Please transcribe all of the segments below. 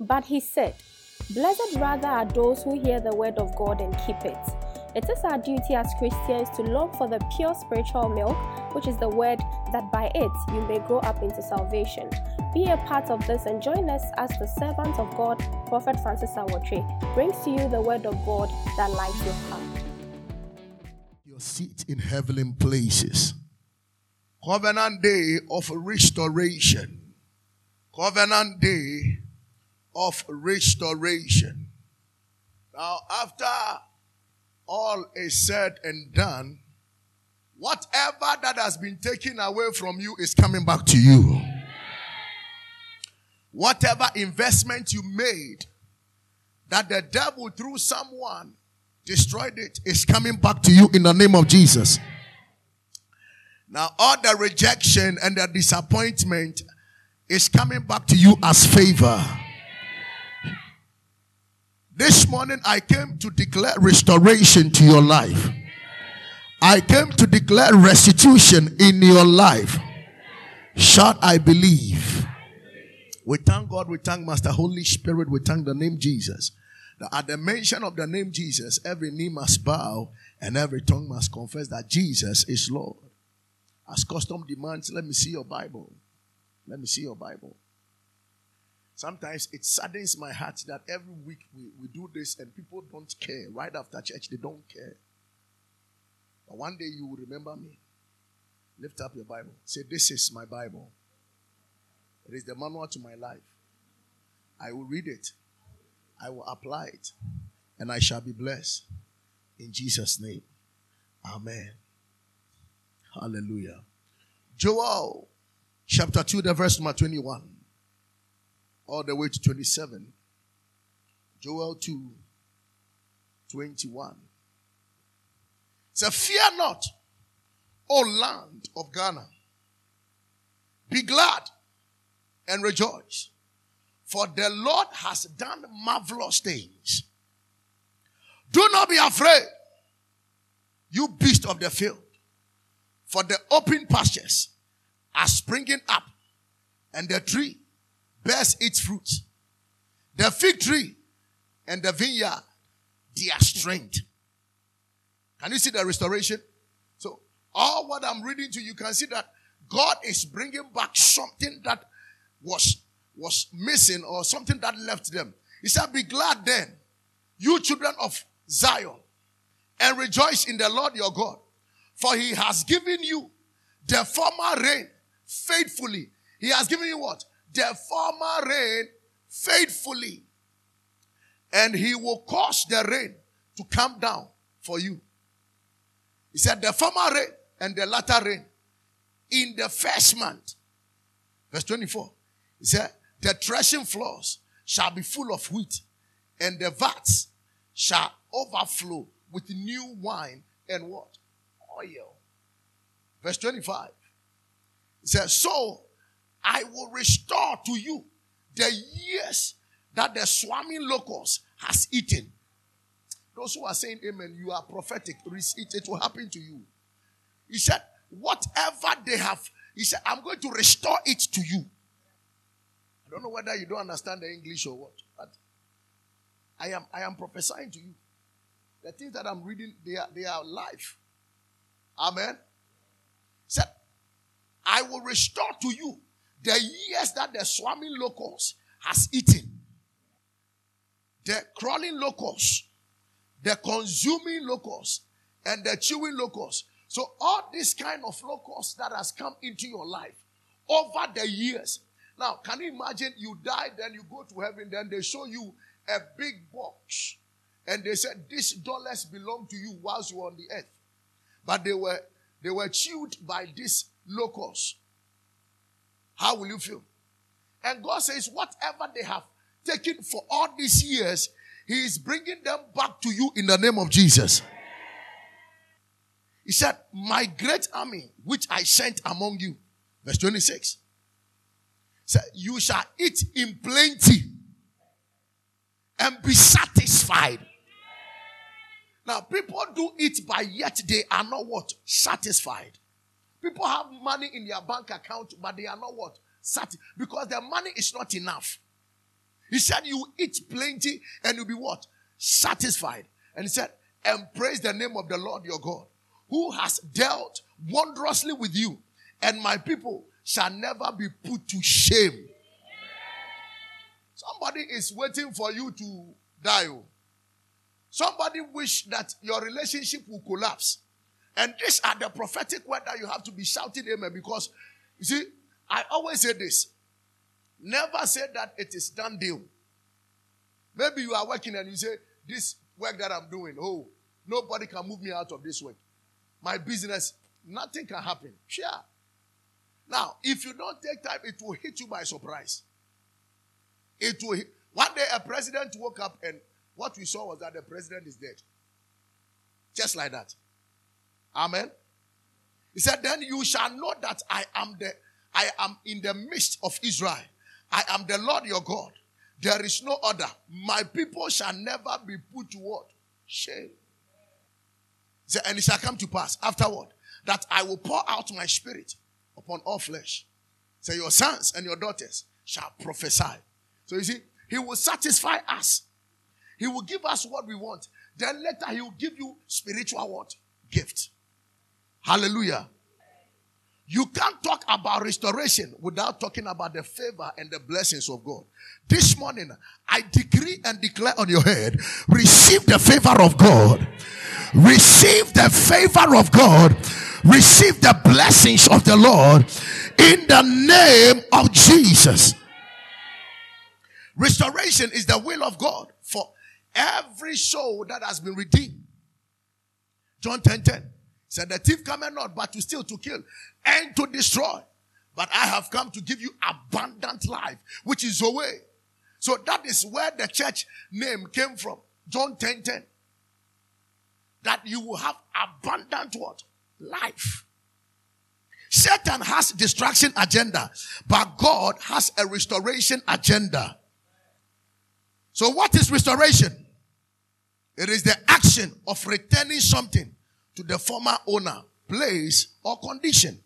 But he said, Blessed rather are those who hear the word of God and keep it. It is our duty as Christians to long for the pure spiritual milk, which is the word, that by it you may grow up into salvation. Be a part of this and join us as the servant of God, Prophet Francis Awotri, brings to you the word of God that lights your path. Your seat in heavenly places. Covenant day of restoration. Covenant day of restoration. Now, after all is said and done, whatever that has been taken away from you is coming back to you. Whatever investment you made that the devil through someone destroyed it is coming back to you in the name of Jesus. Now, all the rejection and the disappointment is coming back to you as favor. This morning I came to declare restoration to your life. I came to declare restitution in your life. Shout, I believe. We thank God, we thank Master Holy Spirit, we thank the name Jesus. That at the mention of the name Jesus, every knee must bow and every tongue must confess that Jesus is Lord. As custom demands, let me see your Bible. Let me see your Bible. Sometimes it saddens my heart that every week we, we do this and people don't care. Right after church, they don't care. But one day you will remember me. Lift up your Bible. Say, This is my Bible. It is the manual to my life. I will read it, I will apply it, and I shall be blessed. In Jesus' name. Amen. Hallelujah. Joel chapter 2, the verse number 21 all the way to 27. Joel 2 21. So fear not, O land of Ghana. Be glad and rejoice, for the Lord has done marvelous things. Do not be afraid, you beast of the field, for the open pastures are springing up, and the tree bears its fruit. The fig tree and the vineyard, their strength. Can you see the restoration? So, all what I'm reading to you, can see that God is bringing back something that was, was missing or something that left them. He said, Be glad then, you children of Zion, and rejoice in the Lord your God, for he has given you the former rain faithfully. He has given you what? The former rain faithfully, and he will cause the rain to come down for you. He said, The former rain and the latter rain in the first month. Verse 24. He said, The threshing floors shall be full of wheat, and the vats shall overflow with new wine and what? Oil. Verse 25. He said, So I will restore to you the years that the swarming locust has eaten. Those who are saying amen, you are prophetic. It, it will happen to you. He said, whatever they have, he said, I'm going to restore it to you. I don't know whether you don't understand the English or what, but I am I am prophesying to you. The things that I'm reading, they are they are life. Amen. Said, I will restore to you the years that the swarming locust has eaten, the crawling locust, the consuming locust, and the chewing locust. So all this kind of locust that has come into your life over the years. Now, can you imagine you die, then you go to heaven, then they show you a big box. And they said, These dollars belong to you whilst you were on the earth. But they were they were chewed by this locust. How will you feel? And God says, whatever they have taken for all these years, He is bringing them back to you in the name of Jesus. He said, My great army, which I sent among you. Verse 26. Said, You shall eat in plenty and be satisfied. Now, people do eat, but yet they are not what? Satisfied. People have money in their bank account, but they are not what? Satisfied. Because their money is not enough. He said, You eat plenty and you'll be what? Satisfied. And he said, And praise the name of the Lord your God, who has dealt wondrously with you, and my people shall never be put to shame. Somebody is waiting for you to die. Oh. Somebody wish that your relationship will collapse. And these are the prophetic word that you have to be shouting amen because you see, I always say this. Never say that it is done deal. Maybe you are working and you say, This work that I'm doing, oh, nobody can move me out of this work. My business, nothing can happen. Sure. Now, if you don't take time, it will hit you by surprise. It will hit. One day a president woke up and what we saw was that the president is dead. Just like that. Amen. He said, Then you shall know that I am the I am in the midst of Israel. I am the Lord your God. There is no other. My people shall never be put to what? Shame. And it shall come to pass afterward that I will pour out my spirit upon all flesh. Say, your sons and your daughters shall prophesy. So you see, he will satisfy us. He will give us what we want. Then later he will give you spiritual what? Gift. Hallelujah. You can't talk about restoration without talking about the favor and the blessings of God. This morning, I decree and declare on your head, receive the favor of God. Receive the favor of God. Receive the blessings of the Lord in the name of Jesus. Restoration is the will of God for every soul that has been redeemed. John 10 10 said, The thief cometh not but to steal, to kill, and to destroy. But I have come to give you abundant life, which is the way. So that is where the church name came from. John 10 10. That you will have abundant what? Life. Satan has destruction agenda, but God has a restoration agenda. So what is restoration? It is the action of returning something to the former owner, place, or condition.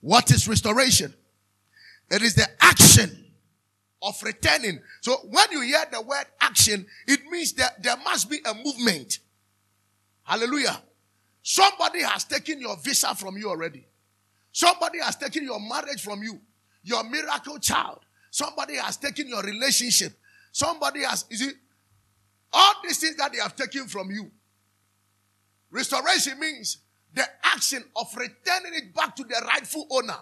What is restoration? It is the action of returning. So when you hear the word action, it means that there must be a movement. Hallelujah. Somebody has taken your visa from you already. Somebody has taken your marriage from you, your miracle child. Somebody has taken your relationship. Somebody has, you see, all these things that they have taken from you. Restoration means the action of returning it back to the rightful owner.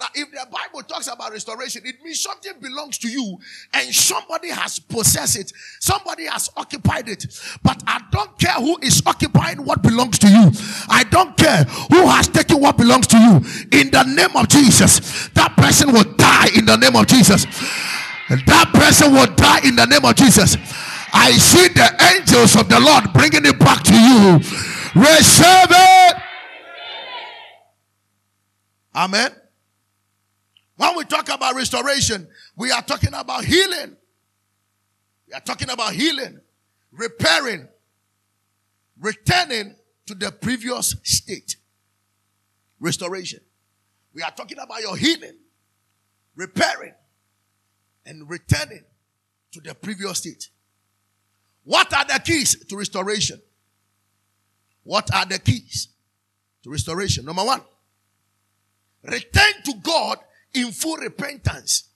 Now, if the Bible talks about restoration, it means something belongs to you and somebody has possessed it. Somebody has occupied it. But I don't care who is occupying what belongs to you. I don't care who has taken what belongs to you. In the name of Jesus, that person will die in the name of Jesus. That person will die in the name of Jesus. I see the angels of the Lord bringing it back to you. Receive it. Amen. When we talk about restoration, we are talking about healing. We are talking about healing, repairing, returning to the previous state. Restoration. We are talking about your healing, repairing, and returning to the previous state. What are the keys to restoration? What are the keys to restoration? Number one, return to God in full repentance.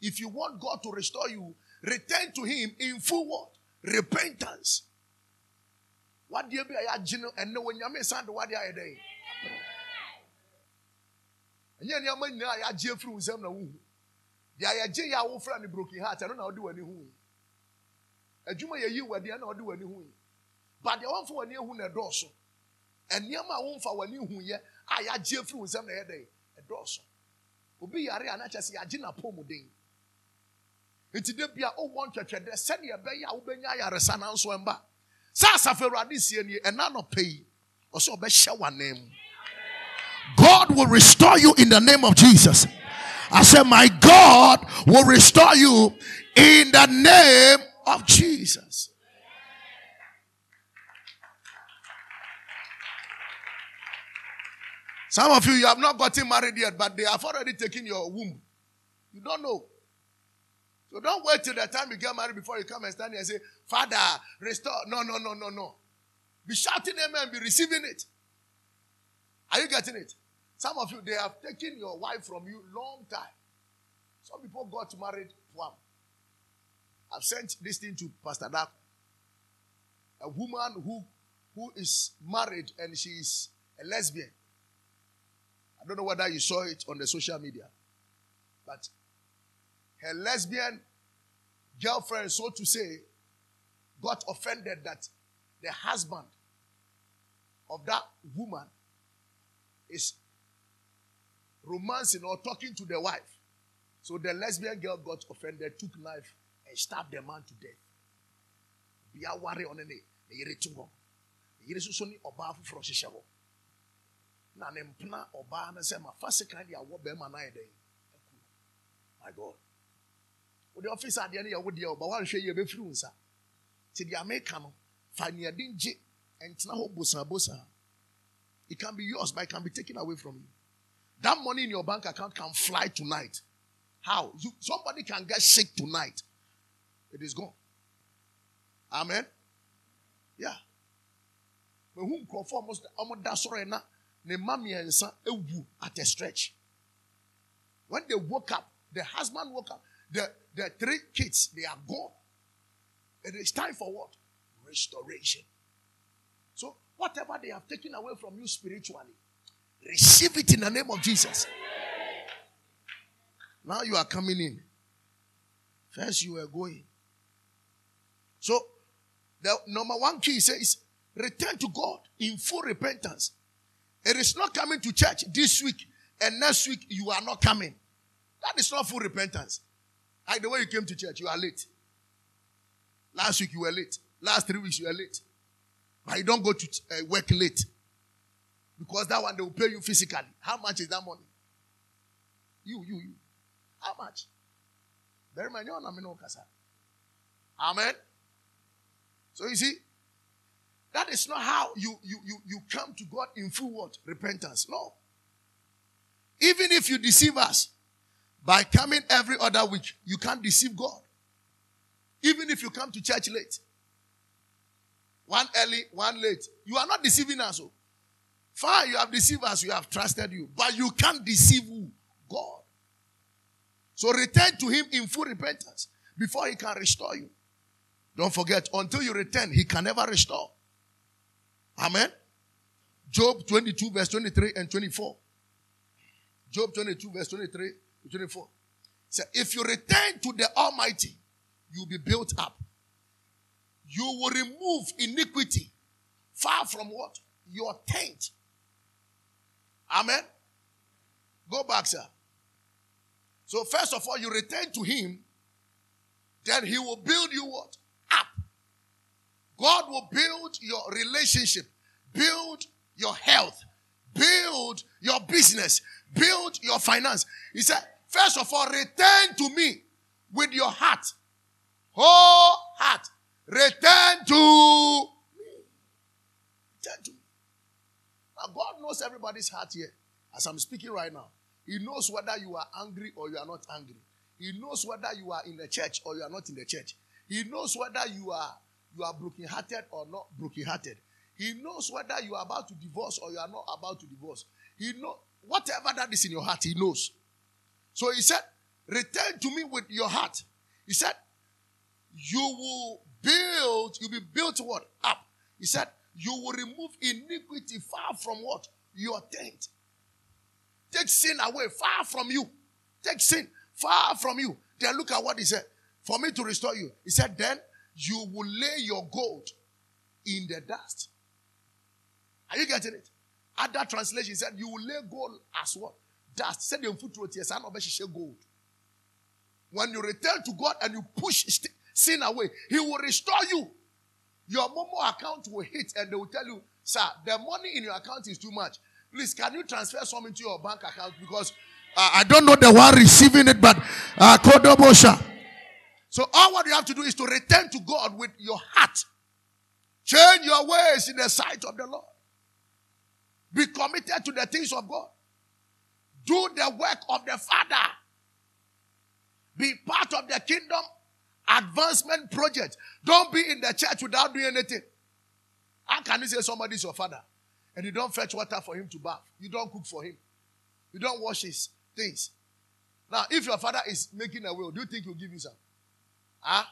If you want God to restore you, return to Him in full what? Repentance. What do you be a general and no when you may sound what you are doing? And yet, you may know I jeer through some. The ayagye ya wo fra ne broken heart, I don't know how do any who. Adwuma yɛ yi wɔ deɛ na ɔde w'ani hu yi. But deɛ wɔmfa w'ani ehu na ɛdɔɔso. Nneɛma a wɔmfa w'ani hu yɛ a yɛagye afiri wo nsɛm na ɛyɛ dɛ ɛdɔɔso. Obi yare a n'akyɛ sɛ yɛagye n'apɔmuden nti de bia ɔwɔ ntwɛtwɛdɛ sɛdeɛ ɛbɛyɛ a wobɛnya ayaresa nanso ɛmba. Sɛ asafo awurade sie nie ɛna nɔpɛ yi ɔsɛ ɔbɛhyɛ w'anan mu. God will restore you in the name of Jesus. I said, My God will restore you in the name of Jesus. Some of you, you have not gotten married yet, but they have already taken your womb. You don't know. So don't wait till the time you get married before you come and stand here and say, Father, restore. No, no, no, no, no. Be shouting amen, be receiving it. Are you getting it? Some of you, they have taken your wife from you long time. Some people got married one. I've sent this thing to Pastor Dak. A woman who, who is married and she is a lesbian. I don't know whether you saw it on the social media. But her lesbian girlfriend, so to say, got offended that the husband of that woman is romancing or talking to the wife. So the lesbian girl got offended, took knife, and stabbed the man to death. Bia ware on ne yere to hɔ. Yere soso ni ɔbaa foforɔ hyehyɛ hɔ. Na ne mpena ɔbaa no sɛ ma fa sekan de awɔ bɛrima no ayɛ dɛn. My God. Wode ɔfisi adeɛ no yɛ wo deɛ ɔba wanhwɛ yie bɛfiri wo nsa. Ti deɛ ameka no fa neɛde ngye ɛntena hɔ bosaa It can be yours, but it can be taken away from you. That money in your bank account can fly tonight. How? You, somebody can get sick tonight. It is gone. Amen. Yeah. But whom conform almost almost na ne mommy and son at a stretch. When they woke up, the husband woke up, the, the three kids, they are gone. It is time for what? Restoration. So, whatever they have taken away from you spiritually, Receive it in the name of Jesus. Now you are coming in. First, you were going. So, the number one key says return to God in full repentance. It is not coming to church this week and next week you are not coming. That is not full repentance. Like the way you came to church, you are late. Last week you were late. Last three weeks you were late. But you don't go to uh, work late. Because that one they will pay you physically. How much is that money? You, you, you. How much? Very many Amen. So you see, that is not how you, you, you, you come to God in full what? Repentance. No. Even if you deceive us by coming every other week, you can't deceive God. Even if you come to church late, one early, one late, you are not deceiving us. Oh. Fine, you have deceived us, we have trusted you. But you can't deceive who? God. So return to Him in full repentance before He can restore you. Don't forget, until you return, He can never restore. Amen. Job 22, verse 23 and 24. Job 22, verse 23 to 24. So if you return to the Almighty, you'll be built up. You will remove iniquity far from what? Your tent. Amen. Go back, sir. So, first of all, you return to Him, then He will build you what? God will build your relationship, build your health, build your business, build your finance. He said, first of all, return to me with your heart. Whole heart. Return to me. Return to me. Now, God knows everybody's heart here. As I'm speaking right now, He knows whether you are angry or you are not angry. He knows whether you are in the church or you are not in the church. He knows whether you are you are brokenhearted or not brokenhearted. He knows whether you are about to divorce or you are not about to divorce. He know whatever that is in your heart, he knows. So he said, Return to me with your heart. He said, You will build, you'll be built what? Up. He said, you will remove iniquity far from what? Your tent. Take sin away far from you. Take sin far from you. Then look at what he said. For me to restore you. He said, then you will lay your gold in the dust. Are you getting it? At that translation said, you will lay gold as what? Dust. Said the foot gold. When you return to God and you push sin away, He will restore you. Your Momo account will hit and they will tell you, sir, the money in your account is too much. Please, can you transfer some into your bank account? Because uh, I don't know the one receiving it, but uh, Kodobosha. So all what you have to do is to return to God with your heart. Change your ways in the sight of the Lord. Be committed to the things of God. Do the work of the Father. Be part of the kingdom advancement project. Don't be in the church without doing anything. How can you say somebody is your father and you don't fetch water for him to bath? You don't cook for him. You don't wash his things. Now, if your father is making a will, do you think he'll give you some? Huh?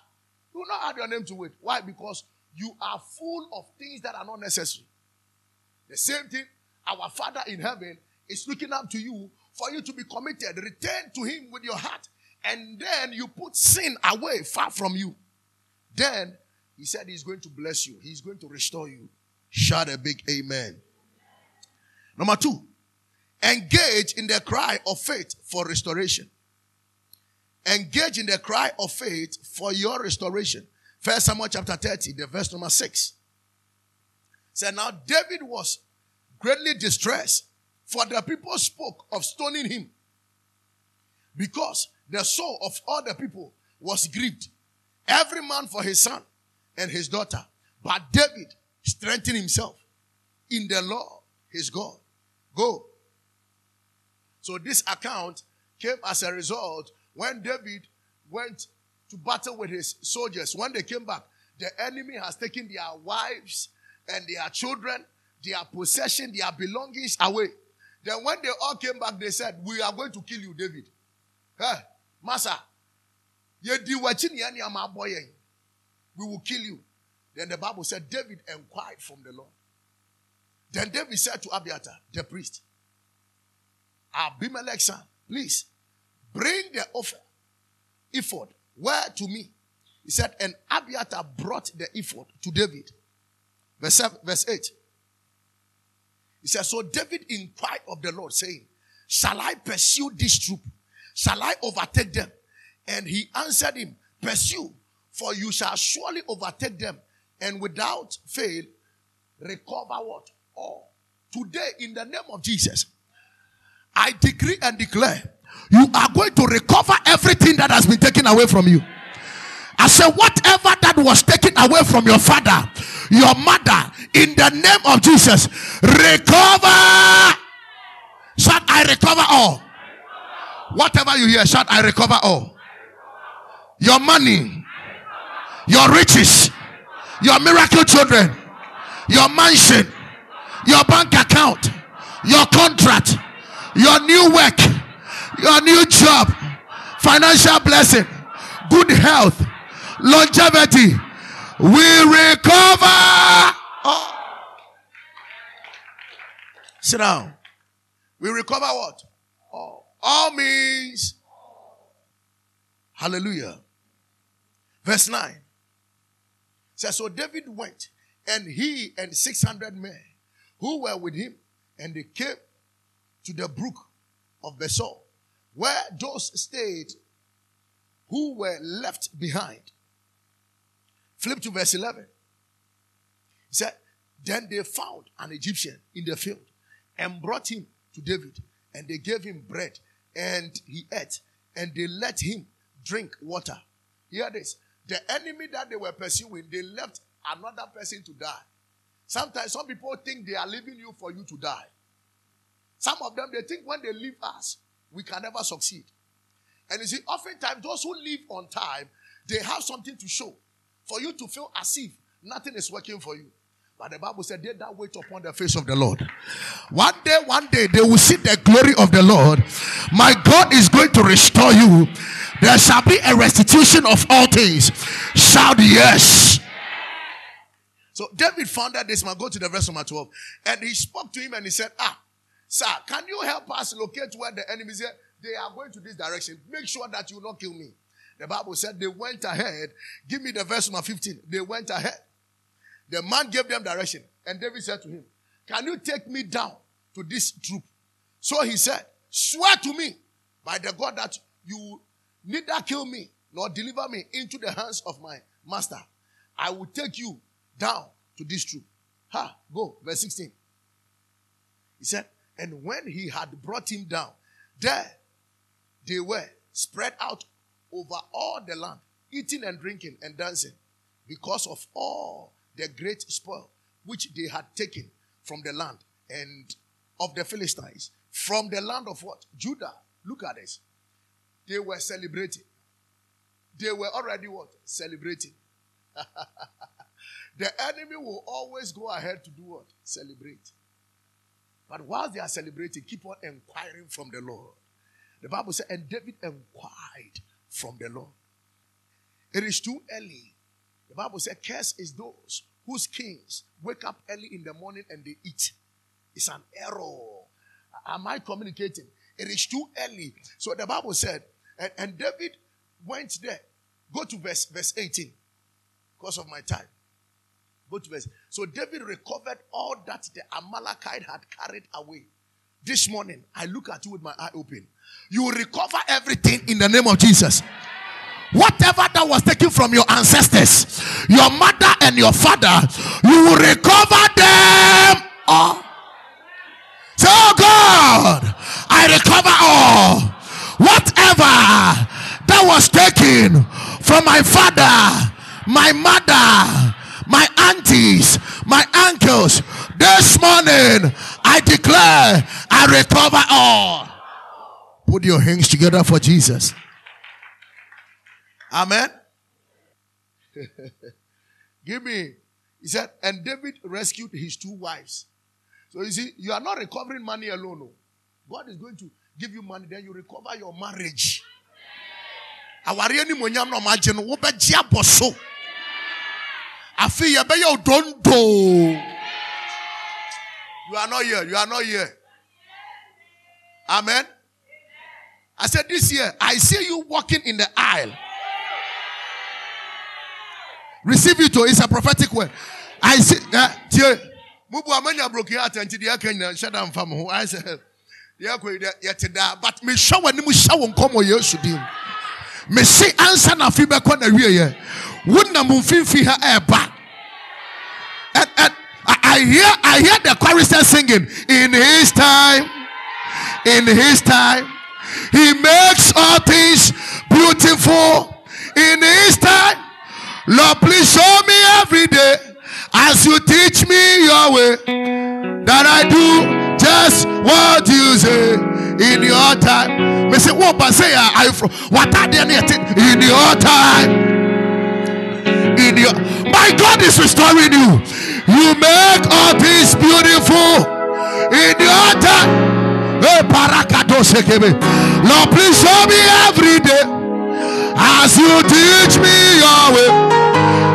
You will not add your name to it. Why? Because you are full of things that are not necessary. The same thing, our Father in heaven is looking up to you for you to be committed. Return to Him with your heart. And then you put sin away far from you. Then He said He's going to bless you, He's going to restore you. Shout a big amen. Number two, engage in the cry of faith for restoration. Engage in the cry of faith for your restoration. First Samuel chapter 30, the verse number 6. Said now David was greatly distressed, for the people spoke of stoning him. Because the soul of all the people was grieved, every man for his son and his daughter. But David strengthened himself in the Lord his God. Go. So this account came as a result when David went to battle with his soldiers. When they came back, the enemy has taken their wives and their children, their possession, their belongings away. Then when they all came back, they said, We are going to kill you, David. Hey, Master, we will kill you. Then the Bible said, David inquired from the Lord. Then David said to Abiathar, the priest, Abimelech, son, please bring the offer, ephod, where to me? He said, and Abiathar brought the ephod to David. Verse, 7, verse 8. He said, So David inquired of the Lord, saying, Shall I pursue this troop? Shall I overtake them? And he answered him, Pursue, for you shall surely overtake them, and without fail recover what? All. Today, in the name of Jesus, I decree and declare you are going to recover everything that has been taken away from you. I said, whatever that was taken away from your father, your mother, in the name of Jesus, recover. Shout, I recover all. Whatever you hear, shout, I recover all. Your money, your riches, your miracle children, your mansion, your bank account, your contract, your new work, your new job, financial blessing, good health, longevity. We recover. Oh. Sit down. We recover what? All. All means. Hallelujah. Verse 9 says, So David went, and he and 600 men who were with him, and they came to the brook of Besor where those stayed who were left behind. Flip to verse 11. He said, Then they found an Egyptian in the field and brought him to David, and they gave him bread, and he ate, and they let him drink water. Hear this. The enemy that they were pursuing, they left another person to die. Sometimes some people think they are leaving you for you to die. Some of them, they think when they leave us, we can never succeed. And you see, oftentimes those who live on time, they have something to show for you to feel as if nothing is working for you. But the Bible said, They that wait upon the face of the Lord. One day, one day, they will see the glory of the Lord. My God is going to restore you. There shall be a restitution of all things. Shout yes. So David found that this man. Go to the verse number 12. And he spoke to him and he said, Ah, Sir, can you help us locate where the enemies are? They are going to this direction. Make sure that you not kill me. The Bible said they went ahead. Give me the verse number 15. They went ahead. The man gave them direction. And David said to him, Can you take me down to this troop? So he said, Swear to me by the God that you neither kill me nor deliver me into the hands of my master. I will take you down to this troop. Ha, go. Verse 16. He said, and when he had brought him down, there they were spread out over all the land, eating and drinking and dancing, because of all the great spoil which they had taken from the land and of the Philistines, from the land of what? Judah. Look at this. They were celebrating. they were already what? Celebrating. the enemy will always go ahead to do what? Celebrate. But while they are celebrating, keep on inquiring from the Lord. The Bible says, and David inquired from the Lord. It is too early. The Bible says, curse is those whose kings wake up early in the morning and they eat. It's an error. Am I communicating? It is too early. So the Bible said, and, and David went there. Go to verse, verse 18 because of my time. Go to verse. So David recovered all that the Amalekite had carried away. This morning, I look at you with my eye open. You recover everything in the name of Jesus. Whatever that was taken from your ancestors, your mother and your father, you will recover them all. So, oh God, I recover all. Whatever that was taken from my father, my mother, my aunties, my uncles, this morning I declare I recover all. Put your hands together for Jesus. Amen. Give me. He said, and David rescued his two wives. So you see, you are not recovering money alone. No. God is going to give you money, then you recover your marriage. Afi yɛbɛyɛ odondo. You don't go. You are not here. You are not here. Amen. I said this year, I see you walking in the aisle. Receive it, oh, it's a prophetic word. I see, uh, mubu amanya broken heart and the akanya eh, shut down from who I said, yeah, yet da, but me show when you show on come you should do. Me say answer na fi be kwa na wie ye. Wunna mu mfimfi ha eba. And, and I hear I hear the choristers singing in his time in his time he makes all things beautiful in his time Lord please show me every day as you teach me your way that I do just what you say in your time. Me say what but say uh, I from what are they in your time. In your my God is restoring you. You make all things beautiful in your time. Hey, Lord, please show me every day as you teach me your way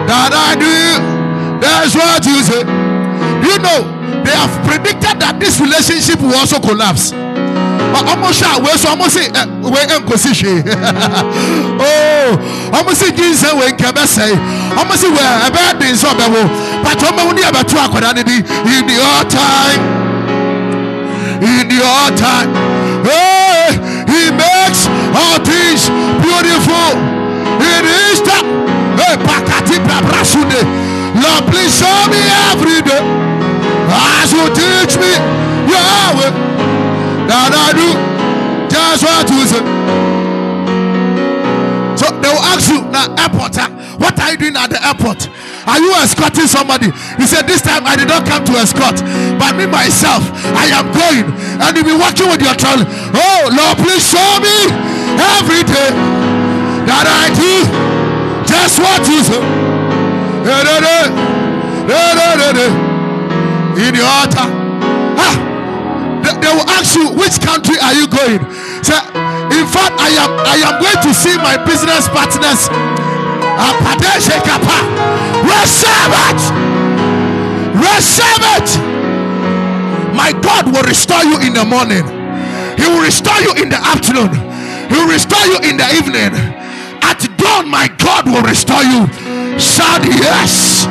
that I do that's what you say. You know, they have predicted that this relationship will also collapse. Almost sure. We so almost uh, oh, say we enkosi hwe oh almost say jinse we nkebe say. Almost say we ebe din so be wo but o me wo ni abeto akoda ne bi in your time. In your time. Hey he makes all things beautiful. In his time. Hey pakati brabrasude Lord, please show me every day. As you teach me your way that I do just what you say. So they will ask you now, airport, ah, what are you doing at the airport? Are you escorting somebody? He said, This time I did not come to escort, but me myself, I am going. And you'll be working with your child. Oh, Lord, please show me every day that I do just what you say. In the altar. They will ask you, which country are you going? Say, in fact, I am I am going to see my business partners. Receive it. Receive it. My God will restore you in the morning. He will restore you in the afternoon. He will restore you in the evening. At dawn, my God will restore you. Shout yes.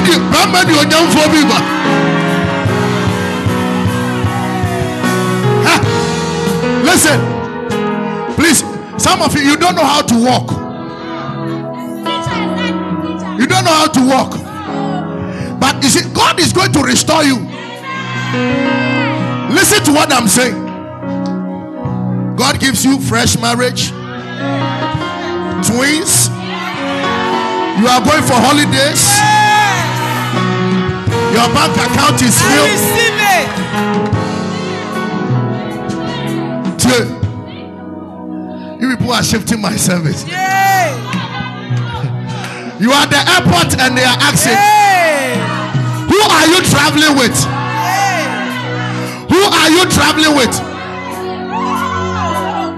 Onyame di- bɛrima di onyamfoɔ bi ba. Listen, please, some of you, you don't know how to walk. You don't know how to walk. But you see, God is going to restore you. Listen to what I'm saying. God gives you fresh marriage, twins. You are going for holidays. Your bank account is filled. Tie. You people are shifting my service. Yay. You are at the airport and they are asking, Yay. Who are you traveling with? Yay. Who are you traveling with?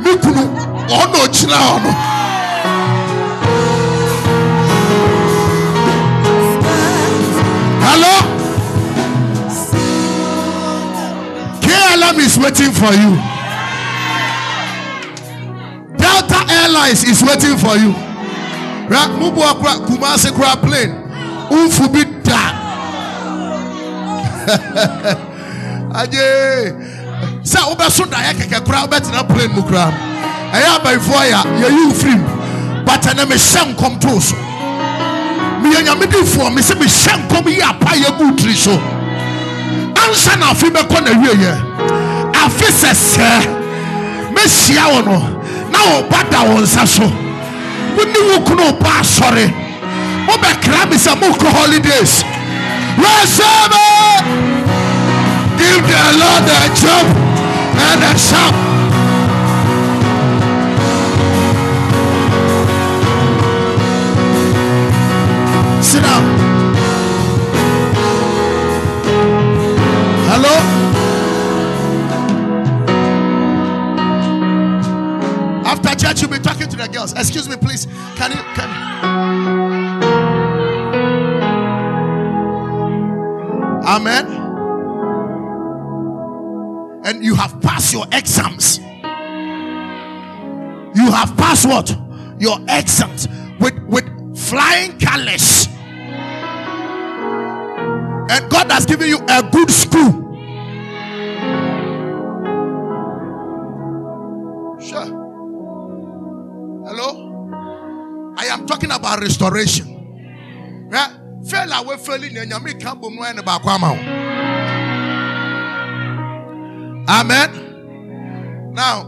Mikunu, ono china ono. Hello? KLM is waiting for you. Delta Airlines is waiting for you. Mubu akura Kumasi kura plane. Unfu bi da. Aje. Sɛ wobɛso daeɛ kɛkɛ koraa wobɛtena plane mu koraa ɛyɛ abayifoɔ yɛ yɛyi wo firim but ɛnɛ mehyɛ nkɔm too so meyɛ nyamedifoɔ mesɛ mehyɛ nkɔm yi apa yɛ gu tiri so ansa na afe bɛkɔ na wieyɛ afe sɛsɛɛ mɛhyia wo no. Na wɔba da wo nsa so. Wone wo kunu ba asɔre. Mobɛkra me sɛ mokɔ holidays. Receive give the lord a jump and a shout sit down church you'll be talking to the girls. Excuse me please. Can you can amen. And you have passed your exams. You have passed what? Your exams. With with flying colors. And god has given you a good school talking about restoration. Yeah. Fail away failing and yami boom no and back amen. Now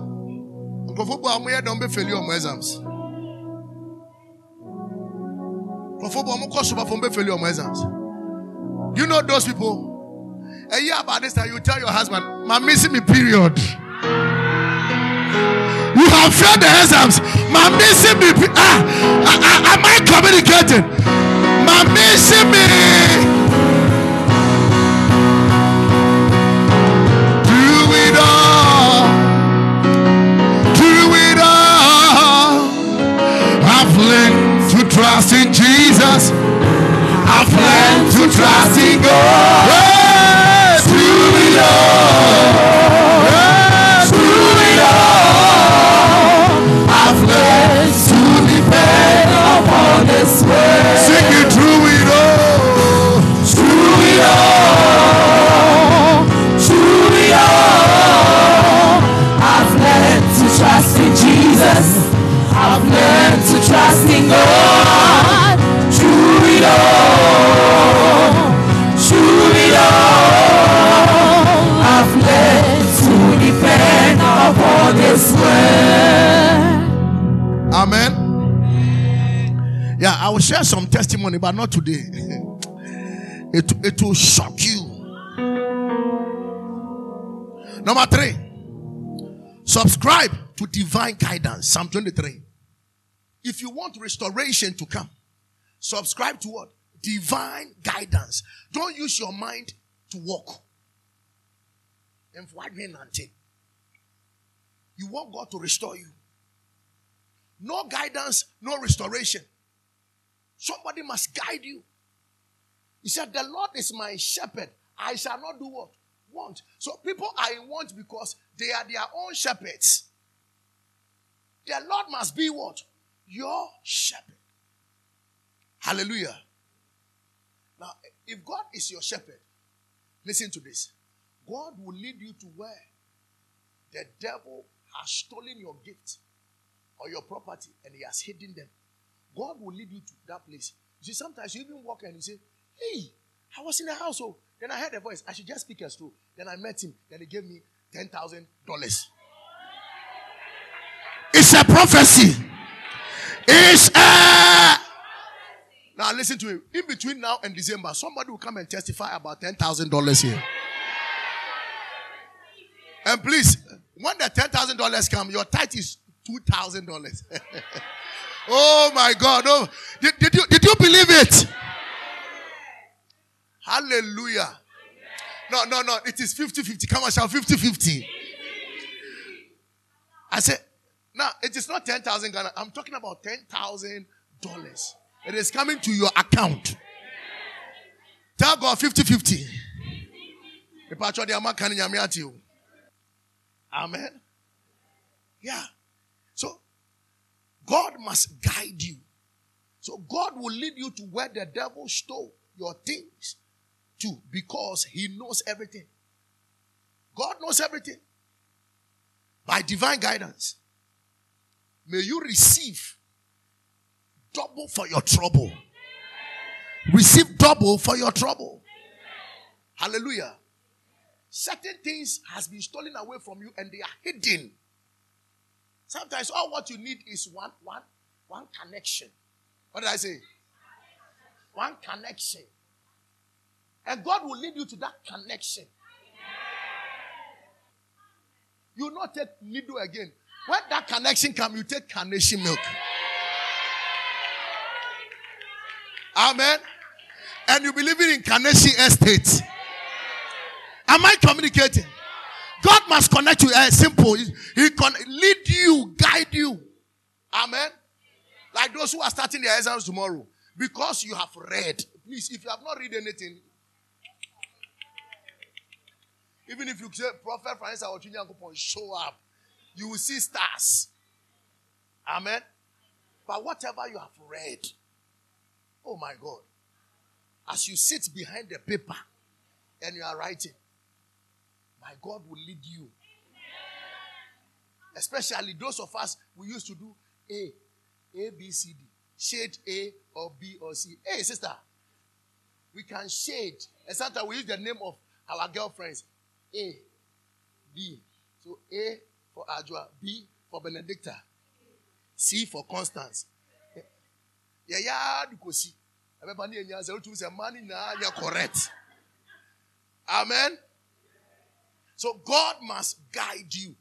nkurɔfoɔ a wɔyɛ dɔm bɛfɛli wɔn exams nkurɔfoɔ a wɔkɔ so bafo bɛfɛli wɔn exams you know those people? A year about this time you tell your husband ma missing me period you have failed the exams. My missing me. Ah, ah, ah, am I communicating? My missing me. Do it all. Do it all. I've to trust in Jesus. I've learned to trust in God. Hey, do it all. Learned to trust in God. Through it all, through it all, I've learned to depend upon His word. Amen. Yeah, I will share some testimony, but not today. It, it will shock you. Number three, subscribe to divine guidance. Psalm 23. If you want restoration to come, subscribe to what? Divine guidance. Don't use your mind to walk. You want God to restore you. No guidance, no restoration. Somebody must guide you. He said, The Lord is my shepherd. I shall not do what? Want. So people are in want because they are their own shepherds. The Lord must be what? Your shepherd. Hallelujah. Now, if God is your shepherd, listen to this. God will lead you to where the devil has stolen your gift or your property and he has hidden them. God will lead you to that place. You see, sometimes you even walk and you say, Hey, I was in the house. Oh, then I heard a voice. I should just speak as true. Then I met him. Then he gave me ten thousand dollars. It's a prophecy. It's a. Now listen to it. In between now and December, somebody will come and testify about ten thousand dollars here. And please, when the ten thousand dollars come, your tithe is two thousand dollars. oh my God! Oh, did, did you did you believe it? Hallelujah. No, no, no. It is 50 50. Come on, shout 50 50. I said, now it is not 10,000 Ghana. I'm talking about $10,000. It is coming to your account. Tell God 50 50. Amen. Yeah. So, God must guide you. So, God will lead you to where the devil stole your things to because he knows everything. God knows everything. By divine guidance. May you receive double for your trouble. Receive double for your trouble. Hallelujah. Certain things has been stolen away from you and they are hidden. Sometimes all what you need is one, one, one connection. What did I say? One connection. And God will lead you to that connection. You will not take needle again. When that connection comes, you take carnation milk. Amen. And you be living in carnation estate. Am I communicating? God must connect you. Uh, simple. He, can lead you, guide you. Amen. Like those who are starting their exams tomorrow. Because you have read. Please, if you have not read anything, even if you say Prophet Francis show up, you will see stars. Amen. But whatever you have read, oh my God, as you sit behind the paper and you are writing, my God will lead you. Especially those of us we used to do A, A, B, C, D. Shade A or B or C. Hey, sister, we can shade. And sometimes we use the name of our girlfriends. A, B. So A for Adwoa, B for Benedicta, C for Constance. Now, you're correct. Amen. So God must guide you.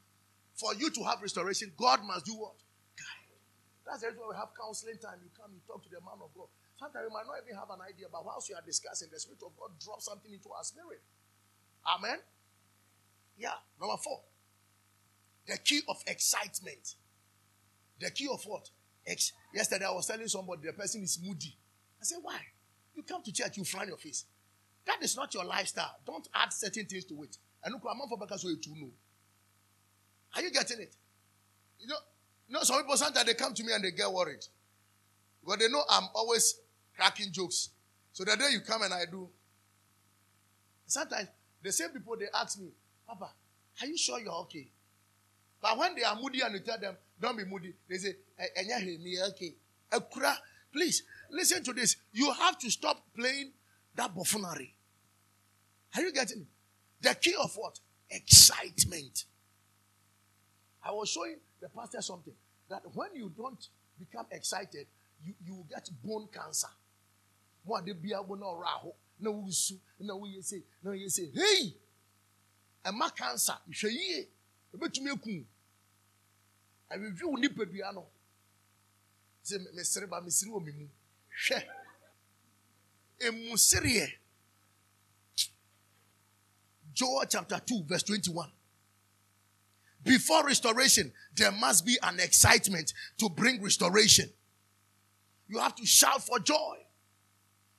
For you to have restoration, God must do what? Guide. That's the reason why we have counseling time. You come, you talk to the man of God. Sometimes you might not even have an idea, but whilst you are discussing, the Spirit of God drops something into our spirit. Amen. Yeah. Number four. The key of excitement. The key of what? Ex- Yesterday I was telling somebody the person is moody. I said, why? You come to church, you frown your face. That is not your lifestyle. Don't add certain things to it. And look, I'm for because we know. Are you getting it? You know, you know, some people sometimes they come to me and they get worried. Because they know I'm always cracking jokes. So the day you come and I do, sometimes the same people they ask me, Papa, are you sure you're okay? But when they are moody and you tell them, don't be moody, they say, eh, eh, Enya me okay. Eh, please listen to this. You have to stop playing that buffoonery. Are you getting it? The key of what? Excitement. I was showing the pastor something that when you don't become excited, you, you get bone cancer. More de bia bo na ora ho na wusu na wo yese na wo yese hey ɛma cancer hwɛ yie ebetumi eku awiwi wo nipadua no sɛ mesere ba mesere wɔ me mu hwɛ emu sereɛ Joel chapter 2 verse 21 before restoration, there must be an excitement to bring restoration. You have to shout for joy.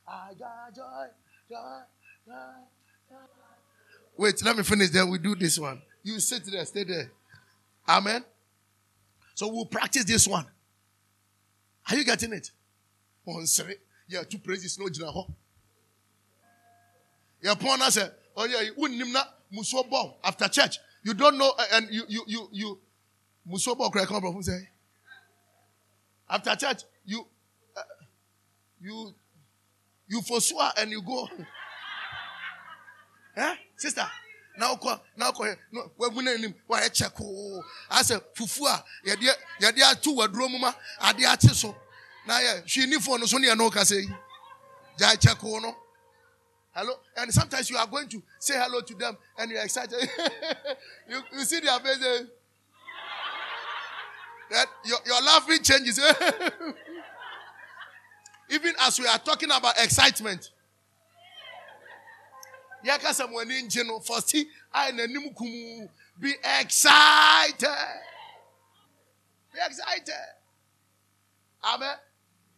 I got joy, joy, joy. Wait, let me finish. Then we do this one. You sit there, stay there. Amen. So we'll practice this one. Are you getting it? Sorry. Yeah, two praises no jina ho. Yeah, upon us. Oh yeah, you wouldn't na muso after church. You don't know, and you, you, you, you, Musobo come say. After church, you, uh, you, you forswear and you go. eh, sister? Now call, now call. No, we're winning him. Why check? Oh, I said, Fufua, yadia, yadia two were dromuma, adia tiso. Now, yeah, she need for no sonia no kase. Jai check, no. Hello. And sometimes you are going to say hello to them and you're excited. you, you see their faces. That your, your laughing changes. Even as we are talking about excitement. Be excited. Be excited. Amen.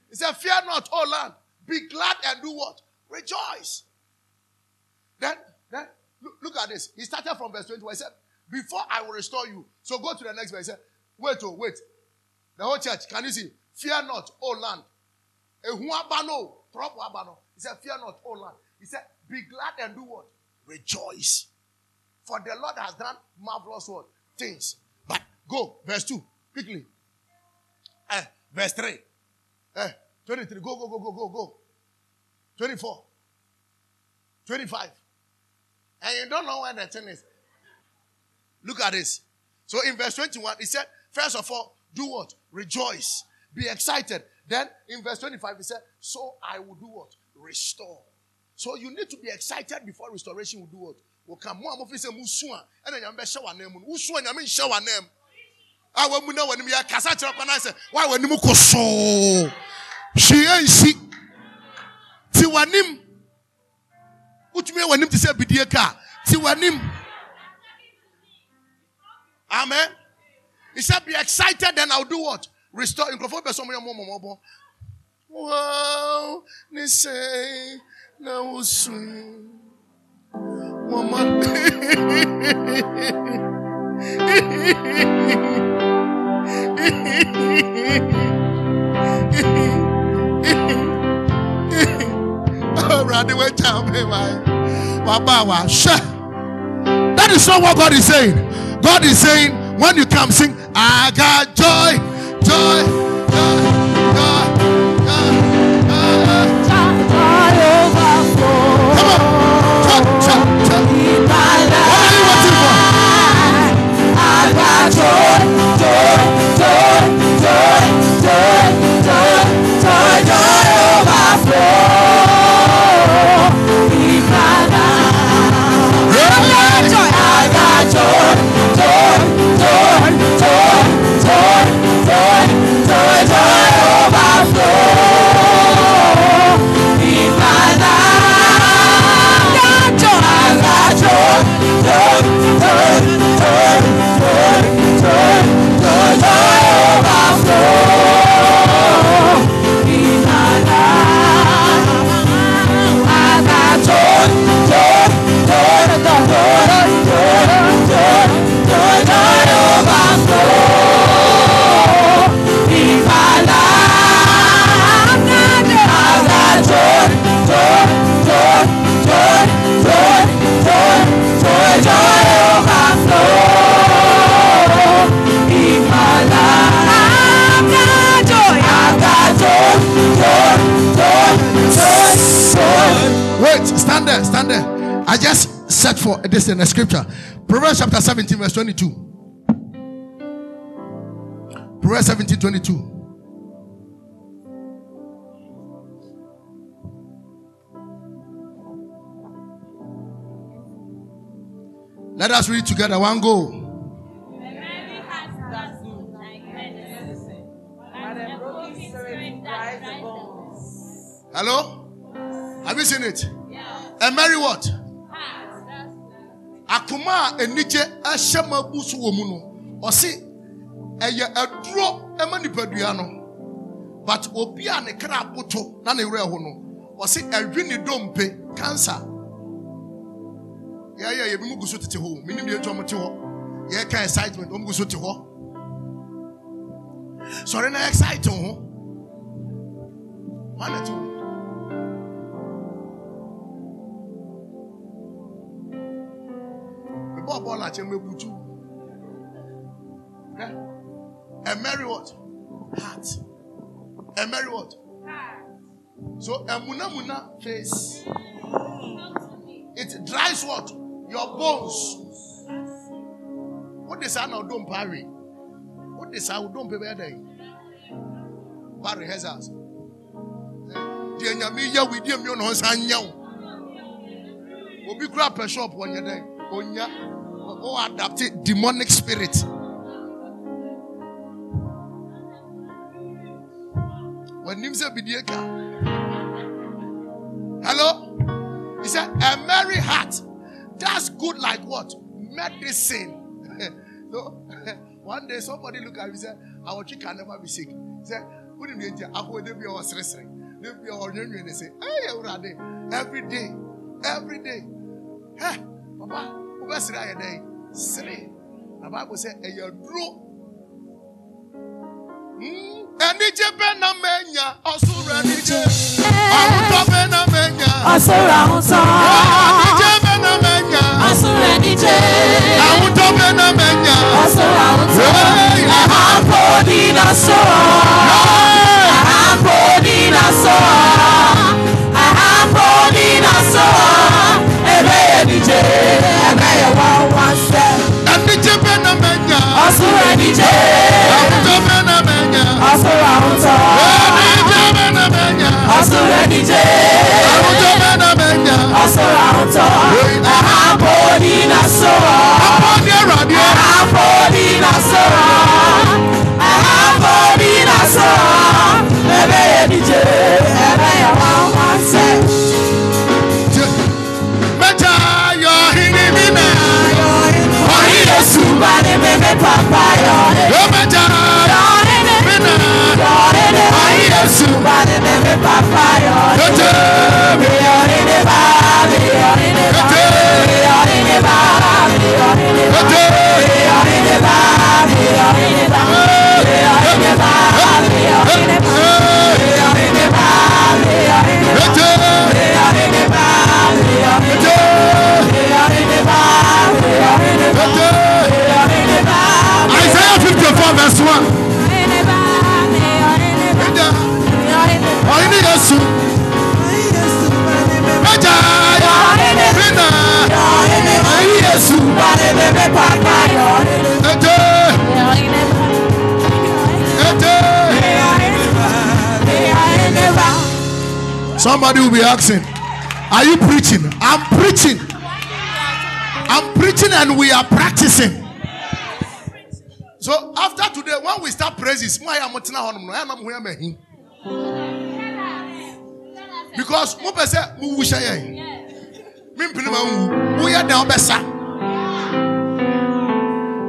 He said, Fear not, O land. Be glad and do what? Rejoice. Then, then look, at this. He started from verse 21. He said, Before I will restore you. So go to the next verse. He said, Wait, oh, wait. The whole church, can you see? Fear not, O land. He said, Fear not, O land. He said, Be glad and do what? Rejoice. For the Lord has done marvelous what? Things. But go, verse 2, quickly. Eh, verse 3. Eh, 23. Go, go, go, go, go, go. 24. 25. And you don't know where the thing is. Look at this. So in verse 21, he said, First of all, do what? Rejoice. Be excited. Then in verse 25, he said, So I will do what? Restore. So you need to be excited before restoration will do what? Will come. More of say musua. Then you show name. Usua and you show name. I will know when we are Casacha when I say, Why when you so? She ain't see. Tiwanim wotumi w'anim te sɛ bidie ka ti w'anim amen he said be excited then i'll do what restore nkurɔfoɔ bɛ sɔn mo yɛ mo mɔmɔbɔ wow sɛ na wosu mɔmɔ awurade wagya me waba that is not what god is saying. God is saying when you come sing i got joy, joy, joy. This in the scripture. Proverbs chapter 17, verse 22. Proverbs 17, 22. Let us read together. One go. Hello? Have you seen it? A merry what? Akuma a enije ahyɛ ma bu so wɔ mu no. Ɔse ɛyɛ aduro ɛma nipadua no. But obi a ne kra aboto na ne werɛ ho no. Ɔse ɛhwe ne dompe cancer. yɛyɛ yɛbi mu gu so tete hɔ menim deɛ ɛtwa ɔmo te hɔ yɛka excitement ɔmo gu so te hɔ sɔre na excite ho wana te wo akyɛ mɛbutu a merry what heart a merry what so muna muna face it dries what your bones. What is that now? Don't parry. What is that? Don't pay better. Parry has us. Deɛ nyame yɛ wo die mi ɔna ɔnsa nyɛ wo obi kura pɛ shop wɔ nyɛ dɛ onya o adapt demonic spirit sɛ bidie ka hello he said a merry heart that's good like what? Medicine. so one day somebody look at me and said, Our chick can never be sick. He said, Wouldn't be I would be our wrestling. They be our union. They say, Hey, every day, every day. Hey, Papa, what's the day? Three. The Bible said, A year drew. Hmm? Ẹnijẹ bẹ́ẹ̀ na mẹ́nyà, ọ̀sùn rẹ̀ níjẹ́. Àwùjọ bẹ́ẹ̀ na mẹ́nyà. Ọ̀sùn rẹ̀ ń sọ. Ẹnijẹ bẹ́ẹ̀ na mẹ́nyà. Ọ̀sùn rẹ̀ níjẹ́. Àwùjọ bẹ́ẹ̀ na mẹ́nyà. Ọ̀sùn rẹ̀ ń Ọ̀sùn rẹ̀ níjẹ́. Àwùjọ bẹ́ẹ̀ na mẹ́nyà. Ọ̀sùn rẹ̀ ń sọ. Àhàpò dínà sọ. Ọ̀pọ̀ ní ẹ̀rọ adìẹ. Ahabodina so, Ahabodina so, ebe ye nije, ebe ye wan wan se. Mẹ́ta yọ hìnnì mi nà. Oyi Yesu ba ni bebe papa yọ ne. Eh. Yọ mẹ́ta Yọ papa yọ ne. Tètè mi. Mi Somebody will be asking, Are you preaching? I'm preaching. I'm preaching and we are practicing. So after today, when we start praises, Because mo pɛ sɛ mo wu hyɛ yɛn. Mi mpini ma wu. Wo yɛ dan ɔbɛsa.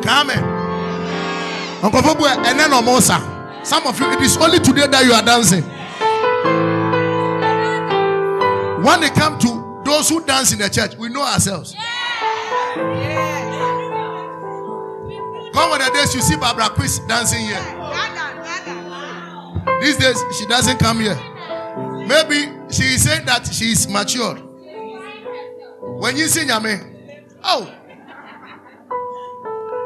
Kaame. Nkɔfo bu ɛnɛ na ɔmo sa. Some of you, it is only today that you are dancing. When it come to those who dance in the church, we know ourselves. Come on the days you see Barbara Chris dancing here. These days she doesn't come here. Maybe she said that she is matured. When you sing Yame, oh.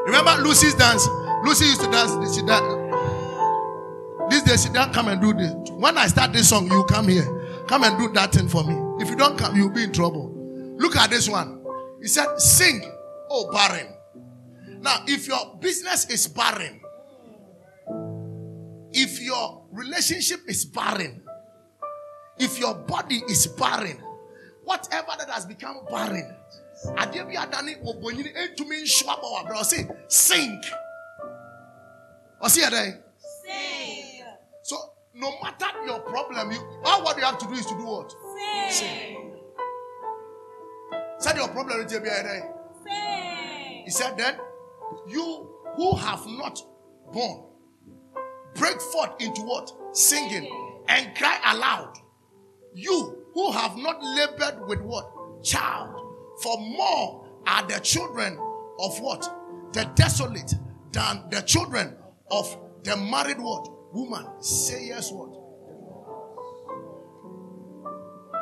Remember Lucy's dance? Lucy used to dance. She dance. These days she don't come and do this. When I start this song, you come here. Come and do that thing for me. If you don't come, you'll be in trouble. Look at this one. He said, Sing, oh barren. Now, if your business is barren, if your relationship is barren, if your body is barren, whatever that has become barren, adeɛ bi adane obonyini etumi nso aba wa brɛ ɔsi sink ɔsi yɛ dɛ. So no matter your problem, you all what you have to do is to do what? Sing. Said your problem to be a He said then you who have not born break forth into what? Singing and cry aloud. You who have not labored with what? Child. For more are the children of what? The desolate than the children of the married what? Woman. Say yes what?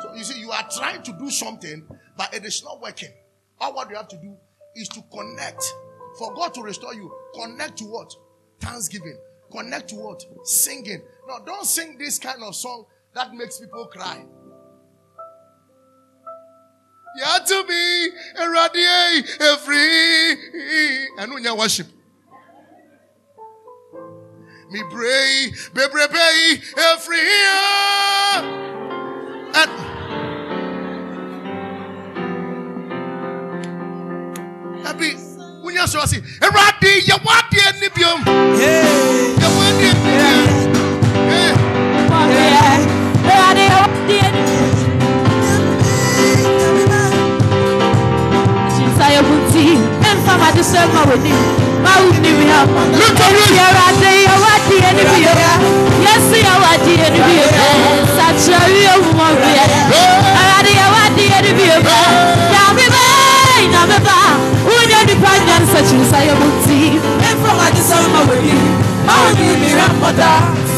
So you see, you are trying to do something, but it is not working. All what you have to do is to connect. For God to restore you, connect to what? Thanksgiving. Connect to what? Singing. No, don't sing this kind of song that makes people cry. Yeah, to be a radiate, free, and when worship. Me pray, be pray, a free, and happy. When you see, a radi, you want the enibium, you want the enibium.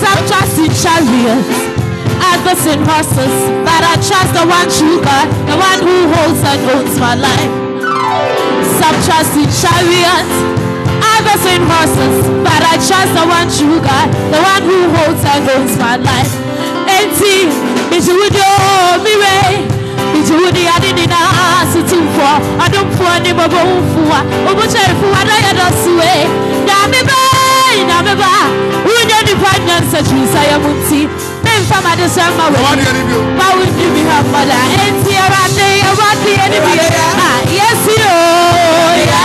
Some trust in chariots, others in horses, but I trust the one true God, the one who holds and owns my life. Some trust in chariots, others in horses, but I trust the one true God, the one who holds and owns my life. Enti, mijudo mire, mijudi adini na situmfo, adumfo ni bobo mfuwa, ubuchefu adaya dosue, na mibe, na miba, unye nipa nyansa chisa ya muti, memfa madesema You want we. the enibium. Ma wo ni mi ha mada enti awade awade eni bi ah yes yo ya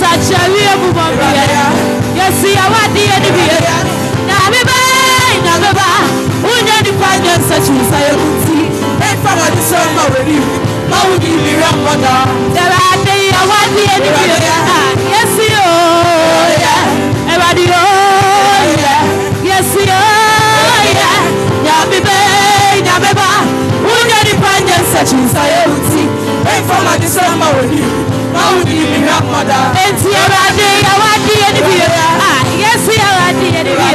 sacha wi abu mo bi ya yes awade eni bi na me ba na me ba unya ni pa nya sacha sa ya kuti e fa ma di so ma we ni ma wo ni mi ha mada awade awade eni bi ah yes yo ya awade yo ya yes yo ya ya me ba na me ba unya ni pa nya sacha sa ya kuti fa ma di so ma we ni ma wo ni mi ha mada enti awade awade eni bi ah yes awade eni bi